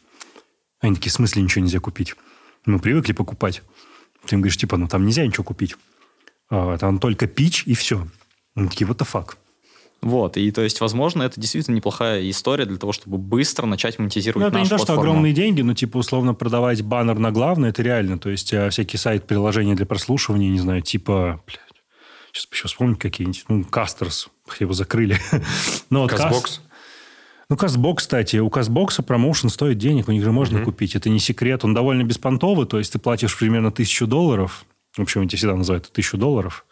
Они такие, в смысле ничего нельзя купить? Мы привыкли покупать. Ты им говоришь, типа, ну там нельзя ничего купить. А, там только пич и все. Они такие, what the fuck? Вот, и то есть, возможно, это действительно неплохая история для того, чтобы быстро начать монетизировать ну, это нашу не то, платформу. что огромные деньги, но, типа, условно, продавать баннер на главное, это реально. То есть, а, всякие сайт-приложения для прослушивания, не знаю, типа, блядь, сейчас еще вспомнить какие-нибудь, ну, Кастерс, его закрыли. но вот Castbox? Ну, Castbox, кстати, у Castbox 'а промоушен стоит денег, у них же можно mm-hmm. купить. Это не секрет, он довольно беспонтовый, то есть ты платишь примерно тысячу долларов, в общем, они всегда называют тысячу долларов,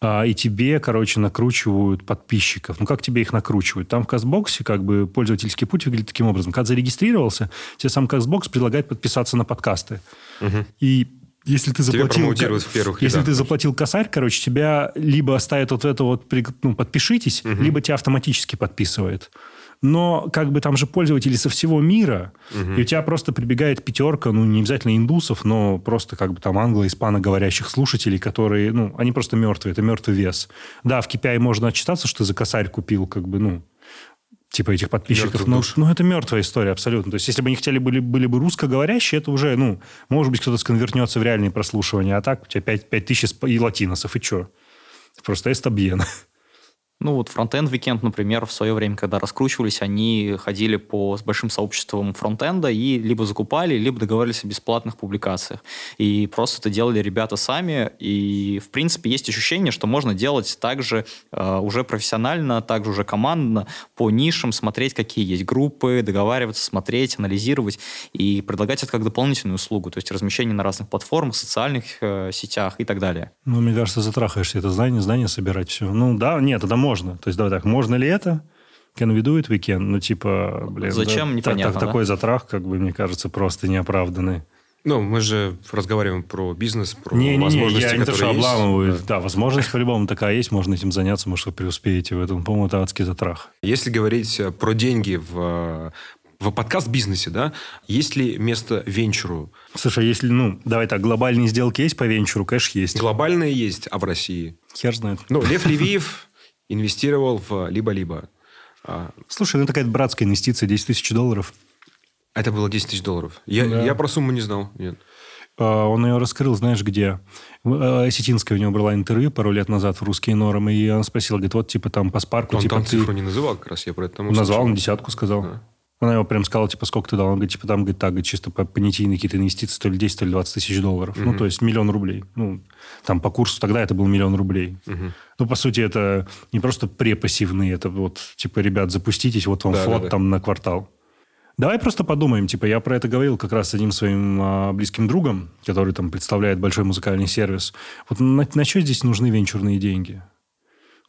а, и тебе, короче, накручивают подписчиков. Ну, как тебе их накручивают? Там в Castbox 'е как бы пользовательский путь выглядит таким образом. Когда зарегистрировался, тебе сам Castbox предлагает подписаться на подкасты. Угу. И если ты заплатил, в первых если ты заплатил косарь, короче, тебя либо ставят вот это вот, ну, подпишитесь, угу. либо тебя автоматически подписывает но как бы там же пользователи со всего мира, угу. и у тебя просто прибегает пятерка, ну, не обязательно индусов, но просто как бы там англо-испаноговорящих слушателей, которые, ну, они просто мертвые, это мертвый вес. Да, в KPI можно отчитаться, что ты за косарь купил, как бы, ну, типа этих подписчиков. Но, ну, это мертвая история абсолютно. То есть, если бы они хотели были, были бы русскоговорящие, это уже, ну, может быть, кто-то сконвертнется в реальные прослушивания. А так у тебя 5, 5 тысяч и латиносов, и что? Просто эстабьен. Ну вот фронтенд Weekend, например, в свое время, когда раскручивались, они ходили по с большим сообществом фронтенда и либо закупали, либо договаривались о бесплатных публикациях. И просто это делали ребята сами. И, в принципе, есть ощущение, что можно делать также э, уже профессионально, также уже командно, по нишам, смотреть, какие есть группы, договариваться, смотреть, анализировать и предлагать это как дополнительную услугу, то есть размещение на разных платформах, социальных э, сетях и так далее. Ну, мне кажется, затрахаешься это знание, знание собирать все. Ну, да, нет, это можно. То есть, давай так, можно ли это? Can we do it? We can. Ну, типа, блин. Зачем? Да, Непонятно, так, да? Такой затрах, как бы, мне кажется, просто неоправданный. Ну, мы же разговариваем про бизнес, про не, не, возможности, не, я не то, что обламываю. Да. да, возможность по-любому такая есть, можно этим заняться, может, вы преуспеете в этом. По-моему, это адский затрах. Если говорить э, про деньги в в подкаст-бизнесе, да, есть ли место венчуру? Слушай, а если, ну, давай так, глобальные сделки есть по венчуру, кэш есть. Глобальные есть, а в России? Хер знает. Ну, Лев Левиев инвестировал в либо-либо. А, Слушай, ну такая братская инвестиция, 10 тысяч долларов. Это было 10 тысяч долларов. Я, да. я про сумму не знал. Нет. А, он ее раскрыл, знаешь, где? А, Осетинская у него брала интервью пару лет назад в «Русские нормы», и она спросила, говорит, вот, типа, там по спарку... Он типа, там ты... цифру не называл как раз, я про это Назвал, он десятку сказал. Да. Она его прям сказала, типа, сколько ты дал? Он говорит, типа, там, говорит, так, говорит, чисто по понятийные какие-то инвестиции, то ли 10, то ли 20 тысяч долларов. Mm-hmm. Ну, то есть миллион рублей. Ну, там по курсу тогда это был миллион рублей. Mm-hmm. Ну, по сути, это не просто препассивные, это вот, типа, ребят, запуститесь, вот вам да, флот да, да. там на квартал. Давай просто подумаем, типа, я про это говорил как раз с одним своим а, близким другом, который там представляет большой музыкальный сервис. Вот на, на что здесь нужны венчурные деньги?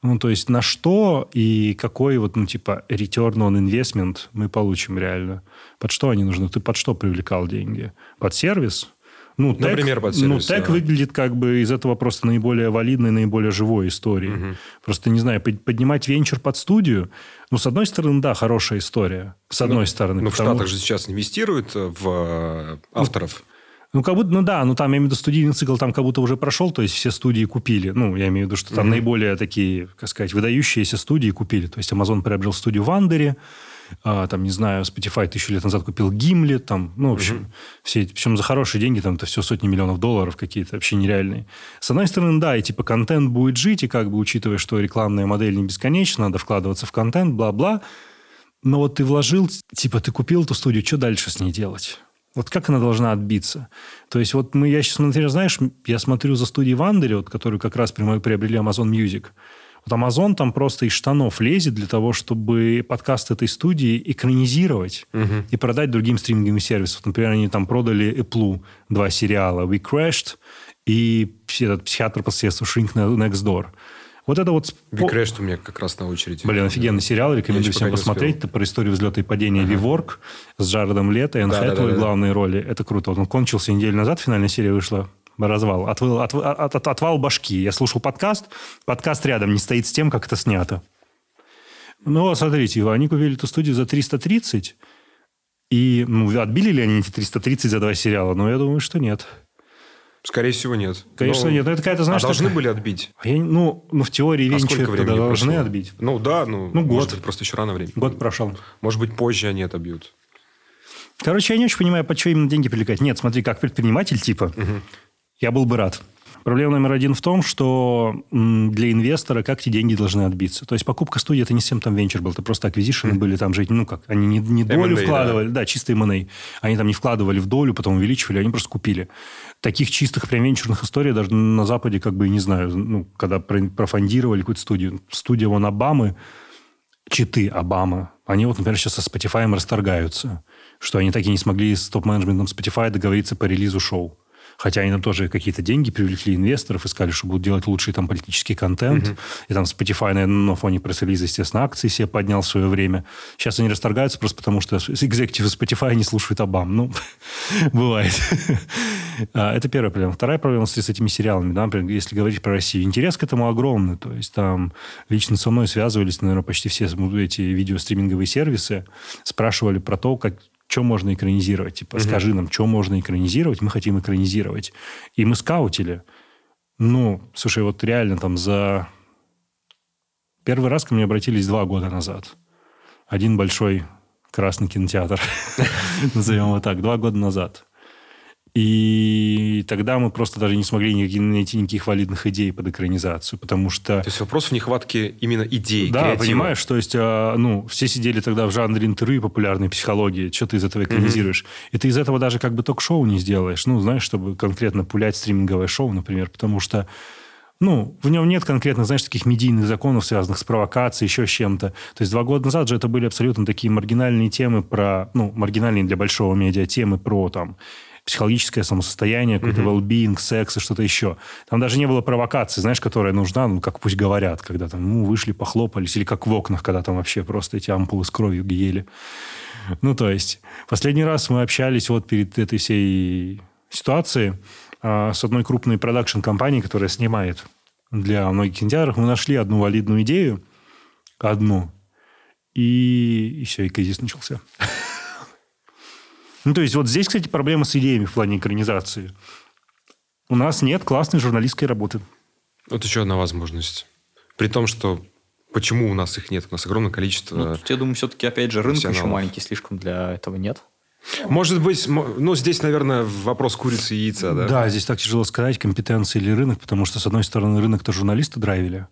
Ну, то есть на что и какой вот, ну, типа, return on investment мы получим реально? Под что они нужны? Ты под что привлекал деньги? Под сервис? Ну, тег, Например, под сервис. Ну, тег да. выглядит как бы из этого просто наиболее валидной, наиболее живой историей. Угу. Просто, не знаю, поднимать венчур под студию, ну, с одной стороны, да, хорошая история. С одной ну, стороны. Ну, в Штатах же сейчас инвестируют в э, авторов. Ну, как будто, ну да, ну там, я имею в виду, студийный цикл там как будто уже прошел, то есть все студии купили. Ну, я имею в виду, что там mm-hmm. наиболее такие, как сказать, выдающиеся студии купили. То есть Amazon приобрел студию в Андере, а, там, не знаю, Spotify тысячу лет назад купил Гимли, там, ну, в общем, mm-hmm. все причем за хорошие деньги, там, это все сотни миллионов долларов какие-то, вообще нереальные. С одной стороны, да, и типа контент будет жить, и как бы учитывая, что рекламная модель не бесконечна, надо вкладываться в контент, бла-бла, но вот ты вложил, типа, ты купил эту студию, что дальше с ней делать? Вот как она должна отбиться? То есть вот мы, я сейчас смотрю, знаешь, я смотрю за студией Вандери, вот, которую как раз приобрели Amazon Music. Вот Amazon там просто из штанов лезет для того, чтобы подкаст этой студии экранизировать угу. и продать другим стриминговым сервисам. Вот, например, они там продали Apple два сериала «We Crashed» и этот «Психиатр по соседству Shrink Next Door». Вот это вот... Crash у меня как раз на очереди. Блин, офигенный сериал, рекомендую всем посмотреть. Это про историю взлета и падения Ага. Виворк с Джаредом Лето и Энн Да, да, да, главной роли. Это круто. Он кончился неделю назад, финальная серия вышла. Развал. Отвал, отв- от- от- отвал башки. Я слушал подкаст. Подкаст рядом не стоит с тем, как это снято. Ну, вот смотрите, они купили эту студию за 330. И ну, отбили ли они эти 330 за два сериала? Ну, я думаю, что нет. Скорее всего, нет. Конечно, Но- нет. Ну, это какая-то, знаешь, а должны такая- были отбить? А я, ну, ну, в теории А венчур времени тогда должны прошло? отбить. Ну да, ну, Ну, может год. быть, просто еще рано времени. Год прошел. Может быть, позже они отобьют. Короче, я не очень понимаю, под что именно деньги привлекать. Нет, смотри, как предприниматель типа, я был бы рад. Проблема номер один в том, что для инвестора как эти деньги должны отбиться. То есть покупка студии это не совсем там венчур был, это просто аквизишены были там же, ну как, они не, не долю M&A, вкладывали, да, чистый M&A. Они там не вкладывали в долю, потом увеличивали, они просто купили. Таких чистых прям венчурных историй даже на Западе, как бы, не знаю, ну, когда про- профондировали какую-то студию. Студия вон Обамы, читы Обама, они вот, например, сейчас со Spotify расторгаются, что они так и не смогли с топ-менеджментом Spotify договориться по релизу шоу. Хотя они там тоже какие-то деньги привлекли инвесторов и сказали, что будут делать лучший там политический контент. И там Spotify, наверное, на фоне пресс-релиза, естественно, акции себе поднял в свое время. Сейчас они расторгаются просто потому, что экзекутивы Spotify не слушают Обам. Ну, бывает. А, Это первая проблема. Вторая проблема с с этими сериалами, да, например, если говорить про Россию. Интерес к этому огромный. То есть там лично со мной связывались, наверное, почти все эти видеостриминговые сервисы, спрашивали про то, как что можно экранизировать. Типа, скажи нам, что можно экранизировать, мы хотим экранизировать. И мы скаутили. Ну, слушай, вот реально там за... Первый раз ко мне обратились два года назад. Один большой красный кинотеатр, назовем его так, два года назад. И тогда мы просто даже не смогли найти никаких валидных идей под экранизацию, потому что... То есть вопрос в нехватке именно идей, Да, креатива. понимаешь, то есть, а, ну, все сидели тогда в жанре интервью популярной психологии, что ты из этого экранизируешь. И ты из этого даже как бы ток-шоу не сделаешь, ну, знаешь, чтобы конкретно пулять стриминговое шоу, например, потому что ну, в нем нет конкретно, знаешь, таких медийных законов, связанных с провокацией, еще с чем-то. То есть два года назад же это были абсолютно такие маргинальные темы про, ну, маргинальные для большого медиа темы про там психологическое самосостояние, какой-то well-being, секс и что-то еще. Там даже не было провокации, знаешь, которая нужна, ну, как пусть говорят, когда там, ну, вышли, похлопались, или как в окнах, когда там вообще просто эти ампулы с кровью ели. Ну, то есть, последний раз мы общались вот перед этой всей ситуацией а, с одной крупной продакшн-компанией, которая снимает для многих кинотеатров. Мы нашли одну валидную идею, одну, и, и все, и кризис начался. Ну, то есть, вот здесь, кстати, проблема с идеями в плане экранизации. У нас нет классной журналистской работы. Вот еще одна возможность. При том, что почему у нас их нет? У нас огромное количество... Ну, тут, я думаю, все-таки, опять же, рынок еще маленький, слишком для этого нет. Может быть, ну, здесь, наверное, вопрос курицы и яйца, да? Да, здесь так тяжело сказать, компетенция или рынок, потому что, с одной стороны, рынок-то журналисты драйвили.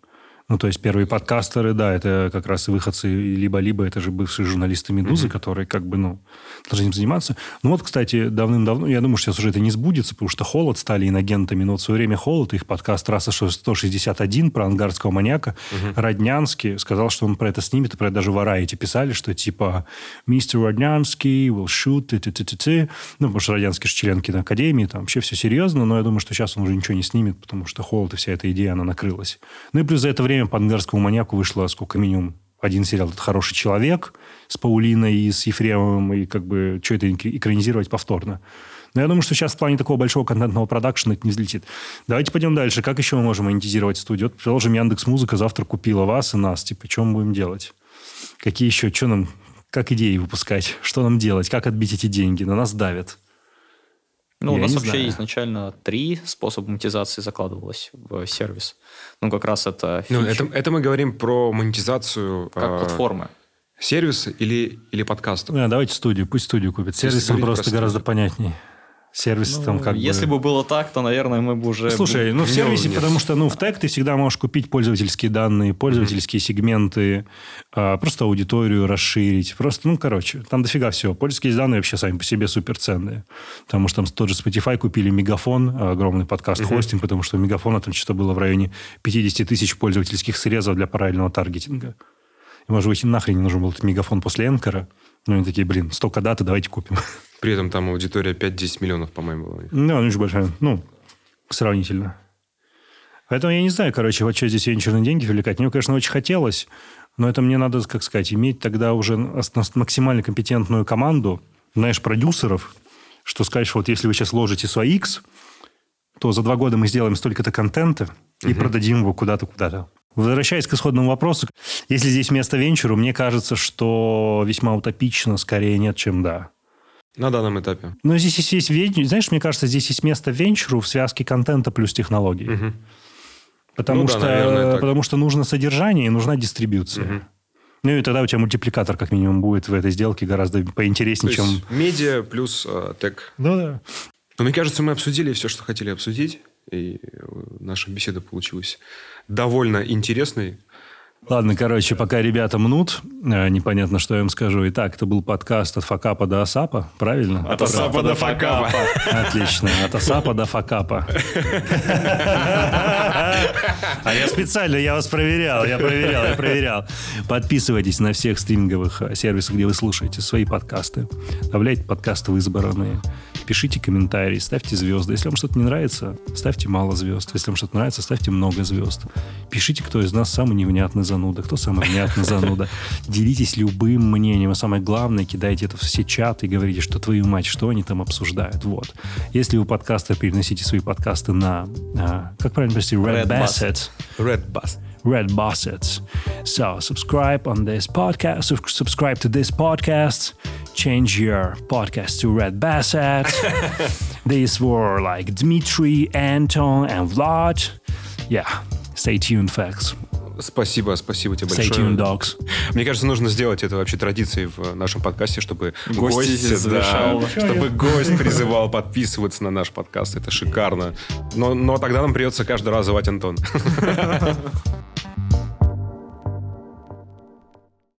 Ну, то есть первые подкастеры, да, это как раз и выходцы либо-либо, это же бывшие журналисты «Медузы», которые как бы, ну, должны этим заниматься. Ну, вот, кстати, давным-давно, я думаю, что сейчас уже это не сбудется, потому что «Холод» стали инагентами, но вот в свое время «Холод», их подкаст «Трасса 161» про ангарского маньяка, Роднянский сказал, что он про это снимет, и про это даже в Арайте писали, что типа «Мистер Роднянский will shoot», ты ты Ну, потому что Роднянский же член киноакадемии, там вообще все серьезно, но я думаю, что сейчас он уже ничего не снимет, потому что «Холод» и вся эта идея, она накрылась. Ну, и плюс за это время по ангарскому маньяку вышло сколько минимум один сериал «Это хороший человек» с Паулиной и с Ефремовым, и как бы что это экра- экранизировать повторно. Но я думаю, что сейчас в плане такого большого контентного продакшена это не взлетит. Давайте пойдем дальше. Как еще мы можем монетизировать студию? Вот, предположим, Яндекс Музыка завтра купила вас и нас. Типа, что мы будем делать? Какие еще? Что нам? Как идеи выпускать? Что нам делать? Как отбить эти деньги? На нас давят. Ну, у Я нас не вообще знаю. изначально три способа монетизации закладывалось в сервис. Ну, как раз это Ну, это, это мы говорим про монетизацию как э, платформы. сервиса или, или подкаста. Да, давайте студию. Пусть студию купит. Про просто гораздо понятней. Сервис там как Ну, Если бы... бы было так, то, наверное, мы бы уже... Слушай, ну в сервисе, нет. потому что ну, в тег ты всегда можешь купить пользовательские данные, пользовательские сегменты, а, просто аудиторию расширить. Просто, ну, короче, там дофига всего. Пользовательские данные вообще сами по себе суперценные. Потому что там тот же Spotify купили Мегафон, огромный подкаст-хостинг, потому что у Мегафона там что-то было в районе 50 тысяч пользовательских срезов для правильного таргетинга. И, может быть, нахрен не нужен был этот Мегафон после Энкора. Ну, они такие, блин, столько даты, давайте купим. При этом там аудитория 5-10 миллионов, по-моему, была. Да, ну, очень большая. Ну, сравнительно. Поэтому я не знаю, короче, вот что здесь венчурные деньги привлекать. Мне, конечно, очень хотелось, но это мне надо, как сказать, иметь тогда уже максимально компетентную команду, знаешь, продюсеров, что что вот если вы сейчас ложите свой X, то за два года мы сделаем столько-то контента и угу. продадим его куда-то, куда-то. Возвращаясь к исходному вопросу, если здесь место венчуру, мне кажется, что весьма утопично, скорее нет, чем да. На данном этапе. Но здесь есть, есть венчур, знаешь, мне кажется, здесь есть место венчуру в связке контента плюс технологий. Угу. Потому, ну, что, да, наверное, потому что нужно содержание и нужна дистрибьюция. Угу. Ну и тогда у тебя мультипликатор как минимум будет в этой сделке гораздо поинтереснее, чем... медиа плюс э, тег. Ну да. Но мне кажется, мы обсудили все, что хотели обсудить. И наша беседа получилась довольно интересной. Ладно, короче, пока ребята мнут, э, непонятно, что я им скажу. Итак, это был подкаст от Факапа до Асапа, правильно? От Асапа до Факапа. Отлично, от Асапа до Факапа. А я специально, я вас проверял, я проверял, я проверял. Подписывайтесь на всех стриминговых э, сервисах, где вы слушаете свои подкасты. Добавляйте подкасты в избранные. Пишите комментарии, ставьте звезды. Если вам что-то не нравится, ставьте мало звезд. Если вам что-то нравится, ставьте много звезд. Пишите, кто из нас самый невнятный зануда, кто самый внятный зануда. Делитесь любым мнением. А самое главное, кидайте это в все чаты и говорите, что твою мать, что они там обсуждают. Вот. Если вы подкастер, переносите свои подкасты на, а, как правильно прости, Red, Red Basset. Red Bass. Red Bassets. So subscribe on this podcast. Subscribe to this podcast. Change your podcast to Red Basset. These were like Dmitry, Anton, and Vlad. Yeah, stay tuned, folks. Спасибо, спасибо тебе большое. Stay tuned, dogs. Мне кажется, нужно сделать это вообще традицией в нашем подкасте, чтобы гость, гость да, чтобы гость призывал подписываться на наш подкаст. Это шикарно. Но, но тогда нам придется каждый раз звать Антон.